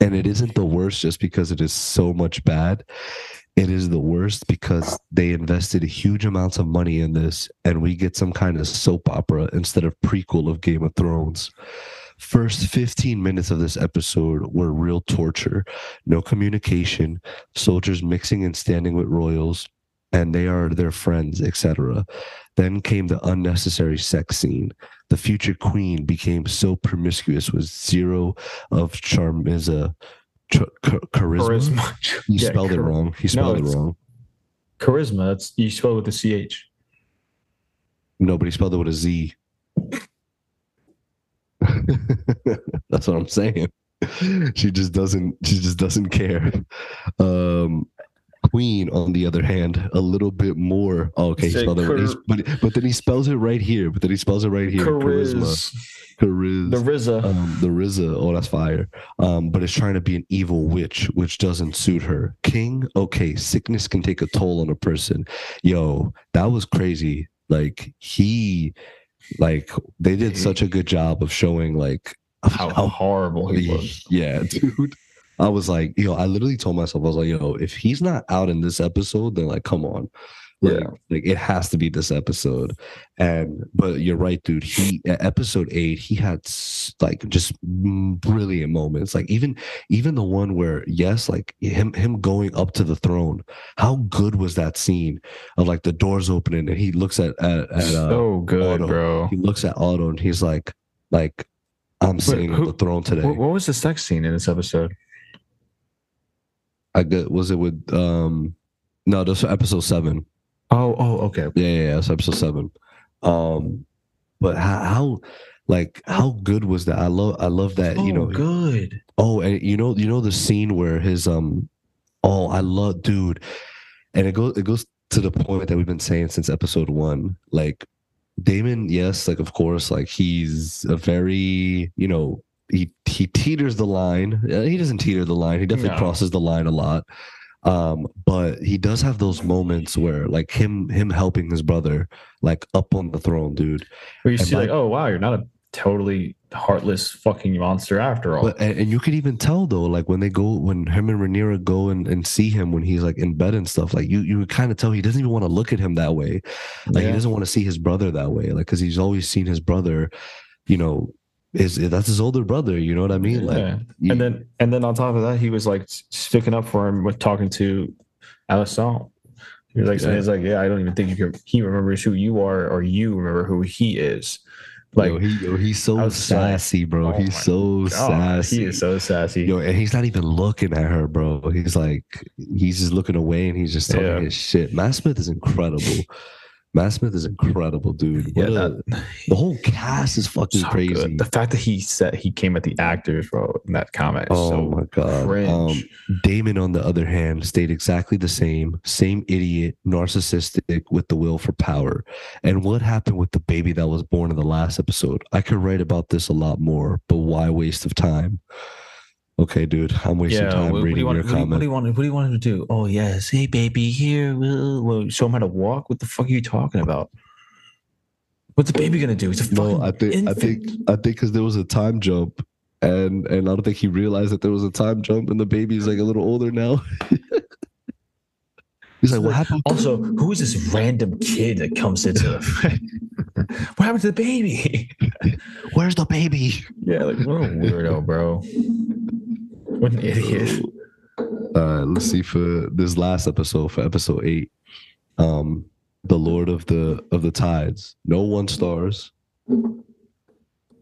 And it isn't the worst just because it is so much bad. It is the worst because they invested huge amounts of money in this, and we get some kind of soap opera instead of prequel of Game of Thrones. First 15 minutes of this episode were real torture. No communication, soldiers mixing and standing with royals, and they are their friends, etc. Then came the unnecessary sex scene. The future queen became so promiscuous with zero of charmiza, ch- char- charisma. Charisma. You Yeah, spelled it char- wrong. You No, spelled it wrong. Charisma. That's you spell it with a ch. Nobody spelled it with a Z. *laughs* That's what I'm saying. She just doesn't. She just doesn't care. Um, Queen, on the other hand, a little bit more. Oh, okay, he Say spelled it. he's- but but then he spells it right here. But then he spells it right here. Charisma. Chariz. Chariz. The RZA. um, the RZA, oh, that's fire. Um, but it's trying to be an evil witch, which doesn't suit her. King, okay, sickness can take a toll on a person. Yo, that was crazy. Like he, like they did such a good job of showing like how, how, horrible he was. yeah, *laughs* dude. I was like, yo, I literally told myself, I was like, yo, if he's not out in this episode, then like, come on. Like, Yeah. like it has to be this episode. And but you're right, dude. He episode eight, he had like just brilliant moments. Like even even the one where yes, like him him going up to the throne. How good was that scene of like the doors opening and he looks at at, at uh, so good, Otto. bro. he looks at Otto and he's like like I'm sitting who- on the throne today. What was the sex scene in this episode? I get was it with um no that's episode seven. Oh, oh, okay. Yeah, yeah, yeah that's episode seven. Um but how, how like how good was that? I love I love that, you know. good. Oh, and you know, you know the scene where his um oh I love dude. And it goes it goes to the point that we've been saying since episode one. Like Daemon, yes, like of course, like he's a very, you know, he he teeters the line. Uh, He doesn't teeter the line. He definitely No. crosses the line a lot. Um, but he does have those moments where like him him helping his brother like up on the throne, dude. Where you And see, my- like, oh wow, you're not a totally heartless fucking monster after all. But and, and you could even tell though, like when they go when him and Rhaenyra go and, and see him when he's like in bed and stuff, like you you kind of tell he doesn't even want to look at him that way. Like he doesn't want to see his brother that way. Like because he's always seen his brother, you know, is that's his older brother. You know what I mean? Like yeah. you- and then and then on top of that, he was like sticking up for him with talking to Alicent. He was like saying, Yeah. "He's like, yeah, I don't even think you can, he remembers who you are, or you remember who he is." Like, yo, he, yo, he's so I was like, sassy, bro. oh he's so God, sassy. he is so sassy. Yo, and he's not even looking at her, bro. He's like, he's just looking away and he's just talking Yeah. his shit. Matt Smith is incredible. *laughs* Matt Smith is incredible, dude. yeah, What a- that, the whole cast is fucking so crazy. good. The fact that he said he came at the actors, bro, in that comment. Is Oh so my god. Um, Daemon, on the other hand, stayed exactly the same, same idiot, narcissistic with the will for power. And what happened with the baby that was born in the last episode? I could write about this a lot more, but why waste of time? Okay, dude, I'm wasting yeah, time what, what do reading you want? your What do you, what comment. do you want? What do you want him to do? Oh yes, hey baby, here. We'll, we'll show him how to walk. What the fuck are you talking about? What's the baby gonna do? He's a fucking no, I think I think I think because there was a time jump, and and I don't think he realized that there was a time jump, and the baby's like a little older now. *laughs* He's like, what happened? Also, who is this random kid that comes into? *laughs* what happened to the baby? Where's the baby? yeah, like what a weirdo, bro. What an idiot. uh let's see for this last episode for episode eight um the lord of the of the tides no one stars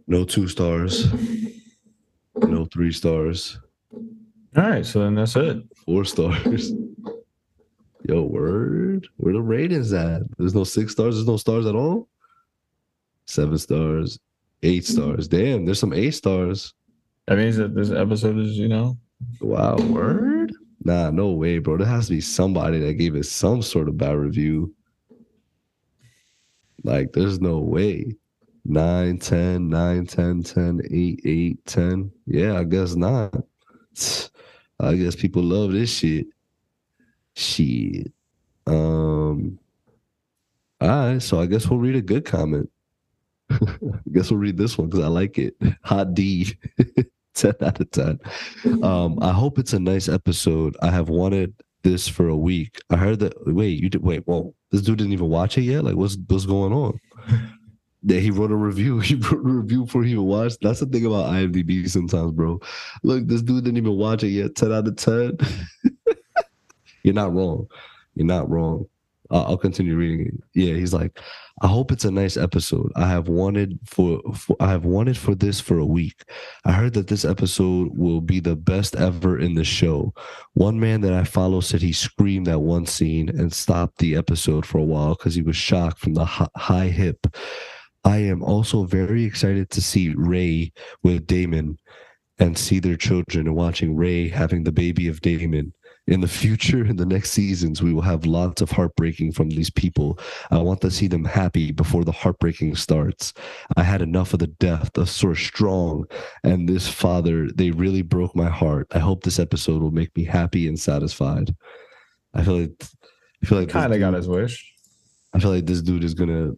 no two stars no three stars All right, so then that's it. Four stars. Yo, word. Where the ratings at? There's no six stars. There's no stars at all. Seven stars, eight stars. Damn, there's some eight stars. That means that this episode is, you know, Wow, word. Nah, no way, bro. There has to be somebody that gave it some sort of bad review. Like, there's no way. 9, 10, 9, 10, 10, 8, 8, 10. Yeah, I guess not. *sighs* I guess people love this shit. Shit. Um. All right, so I guess we'll read a good comment. *laughs* I guess we'll read this one because I like it. *laughs* Hot D. *laughs* *laughs* 10 out of 10. Um, I hope it's a nice episode. I have wanted this for a week. I heard that. Wait, you did. Wait, whoa. This dude didn't even watch it yet. Like, what's what's going on? *laughs* That he wrote a review. *laughs* He wrote a review before he even watched. That's the thing about IMDb sometimes, bro. Look, this dude didn't even watch it yet. 10 out of 10. You're not wrong. You're not wrong. Uh, I'll continue reading it. Yeah, he's like, I hope it's a nice episode. I have wanted for, for I have wanted for this for a week. I heard that this episode will be the best ever in the show. One man that I follow said he screamed at one scene and stopped the episode for a while because he was shocked from the hi- high hip. I am also very excited to see Ray with Daemon and see their children and watching Ray having the baby of Daemon. In the future, in the next seasons, we will have lots of heartbreaking from these people. I want to see them happy before the heartbreaking starts. I had enough of the death of so strong and this father. They really broke my heart. I hope this episode will make me happy and satisfied. I feel like I feel like kind of got his wish. I feel like this dude is gonna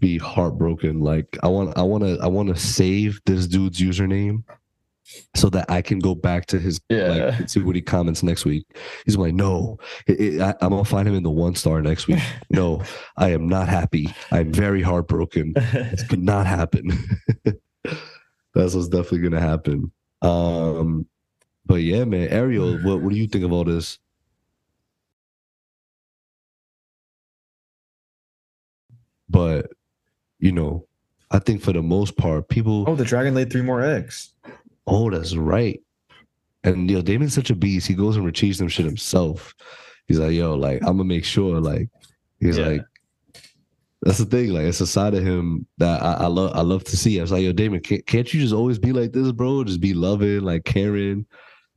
be heartbroken. Like I want, I want to, I want to save this dude's username so that I can go back to his Yeah. like see what he comments next week. He's like, no, it, it- I, I'm gonna find him in the one star next week. *laughs* No, I am not happy. I'm very heartbroken. This could not happen. *laughs* That's what's definitely gonna happen. Um, but yeah, man, Ariel, what what do you think of all this? But you know, I think for the most part, people oh, the dragon laid three more eggs. Oh, that's right. And yo, Daemon's such a beast. He goes and retrieves them shit himself. He's like, yo, like I'm gonna make sure, like, he's Yeah. like, that's the thing. Like, it's a side of him that I, I love. I love to see. I was like, yo, Daemon, can't, can't you just always be like this, bro? Just be loving, like caring.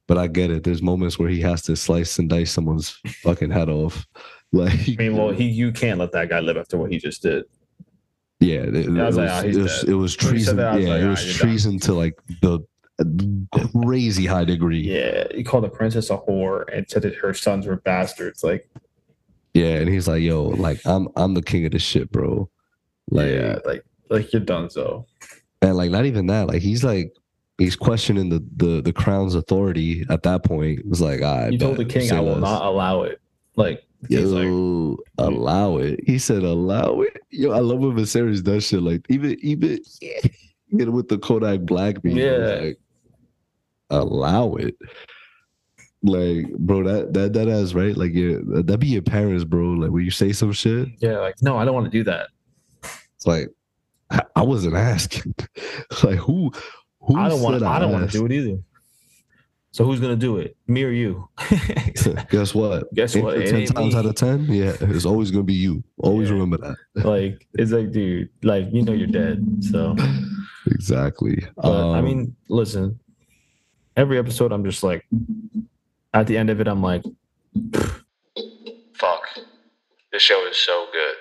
But I get it. There's moments where he has to slice and dice someone's fucking head off. *laughs* Like, I mean, well, he you can't let that guy live after what he just did. Yeah, it, was it like, "Ah, it was, it was treason. that, yeah, like, it "Ah, was you're done." treason to like the crazy high degree. Yeah, he called the princess a whore and said that her sons were bastards. Like, Yeah, and he's like, "Yo, like I'm I'm the king of this shit, bro." Like, yeah, like like you're done. So and like not even that. Like he's like he's questioning the the the crown's authority at that point. It was like, I you told the king, I will not allow it. Like, he's like, allow it. He said, allow it. Yo, I love when Viserys does shit like even even *laughs* yeah, with the Kodak Black meme. Yeah. like, allow it. Like, bro, that that that ass right. Like, yeah, that be your parents, bro. Like, when you say some shit, yeah, like no, I don't want to do that. it's like I, I wasn't asking. *laughs* like, who who I don't want. said I don't want to do it either. So who's gonna do it? Me or you? *laughs* Guess what? Guess what? Ten times me. out of ten, yeah, it's always gonna be you. Always Yeah. remember that. *laughs* like, it's like, dude, like you know you're dead. So, Exactly. but I Um, mean, listen. Every episode, I'm just like, at the end of it, I'm like, Fuck. This show is so good.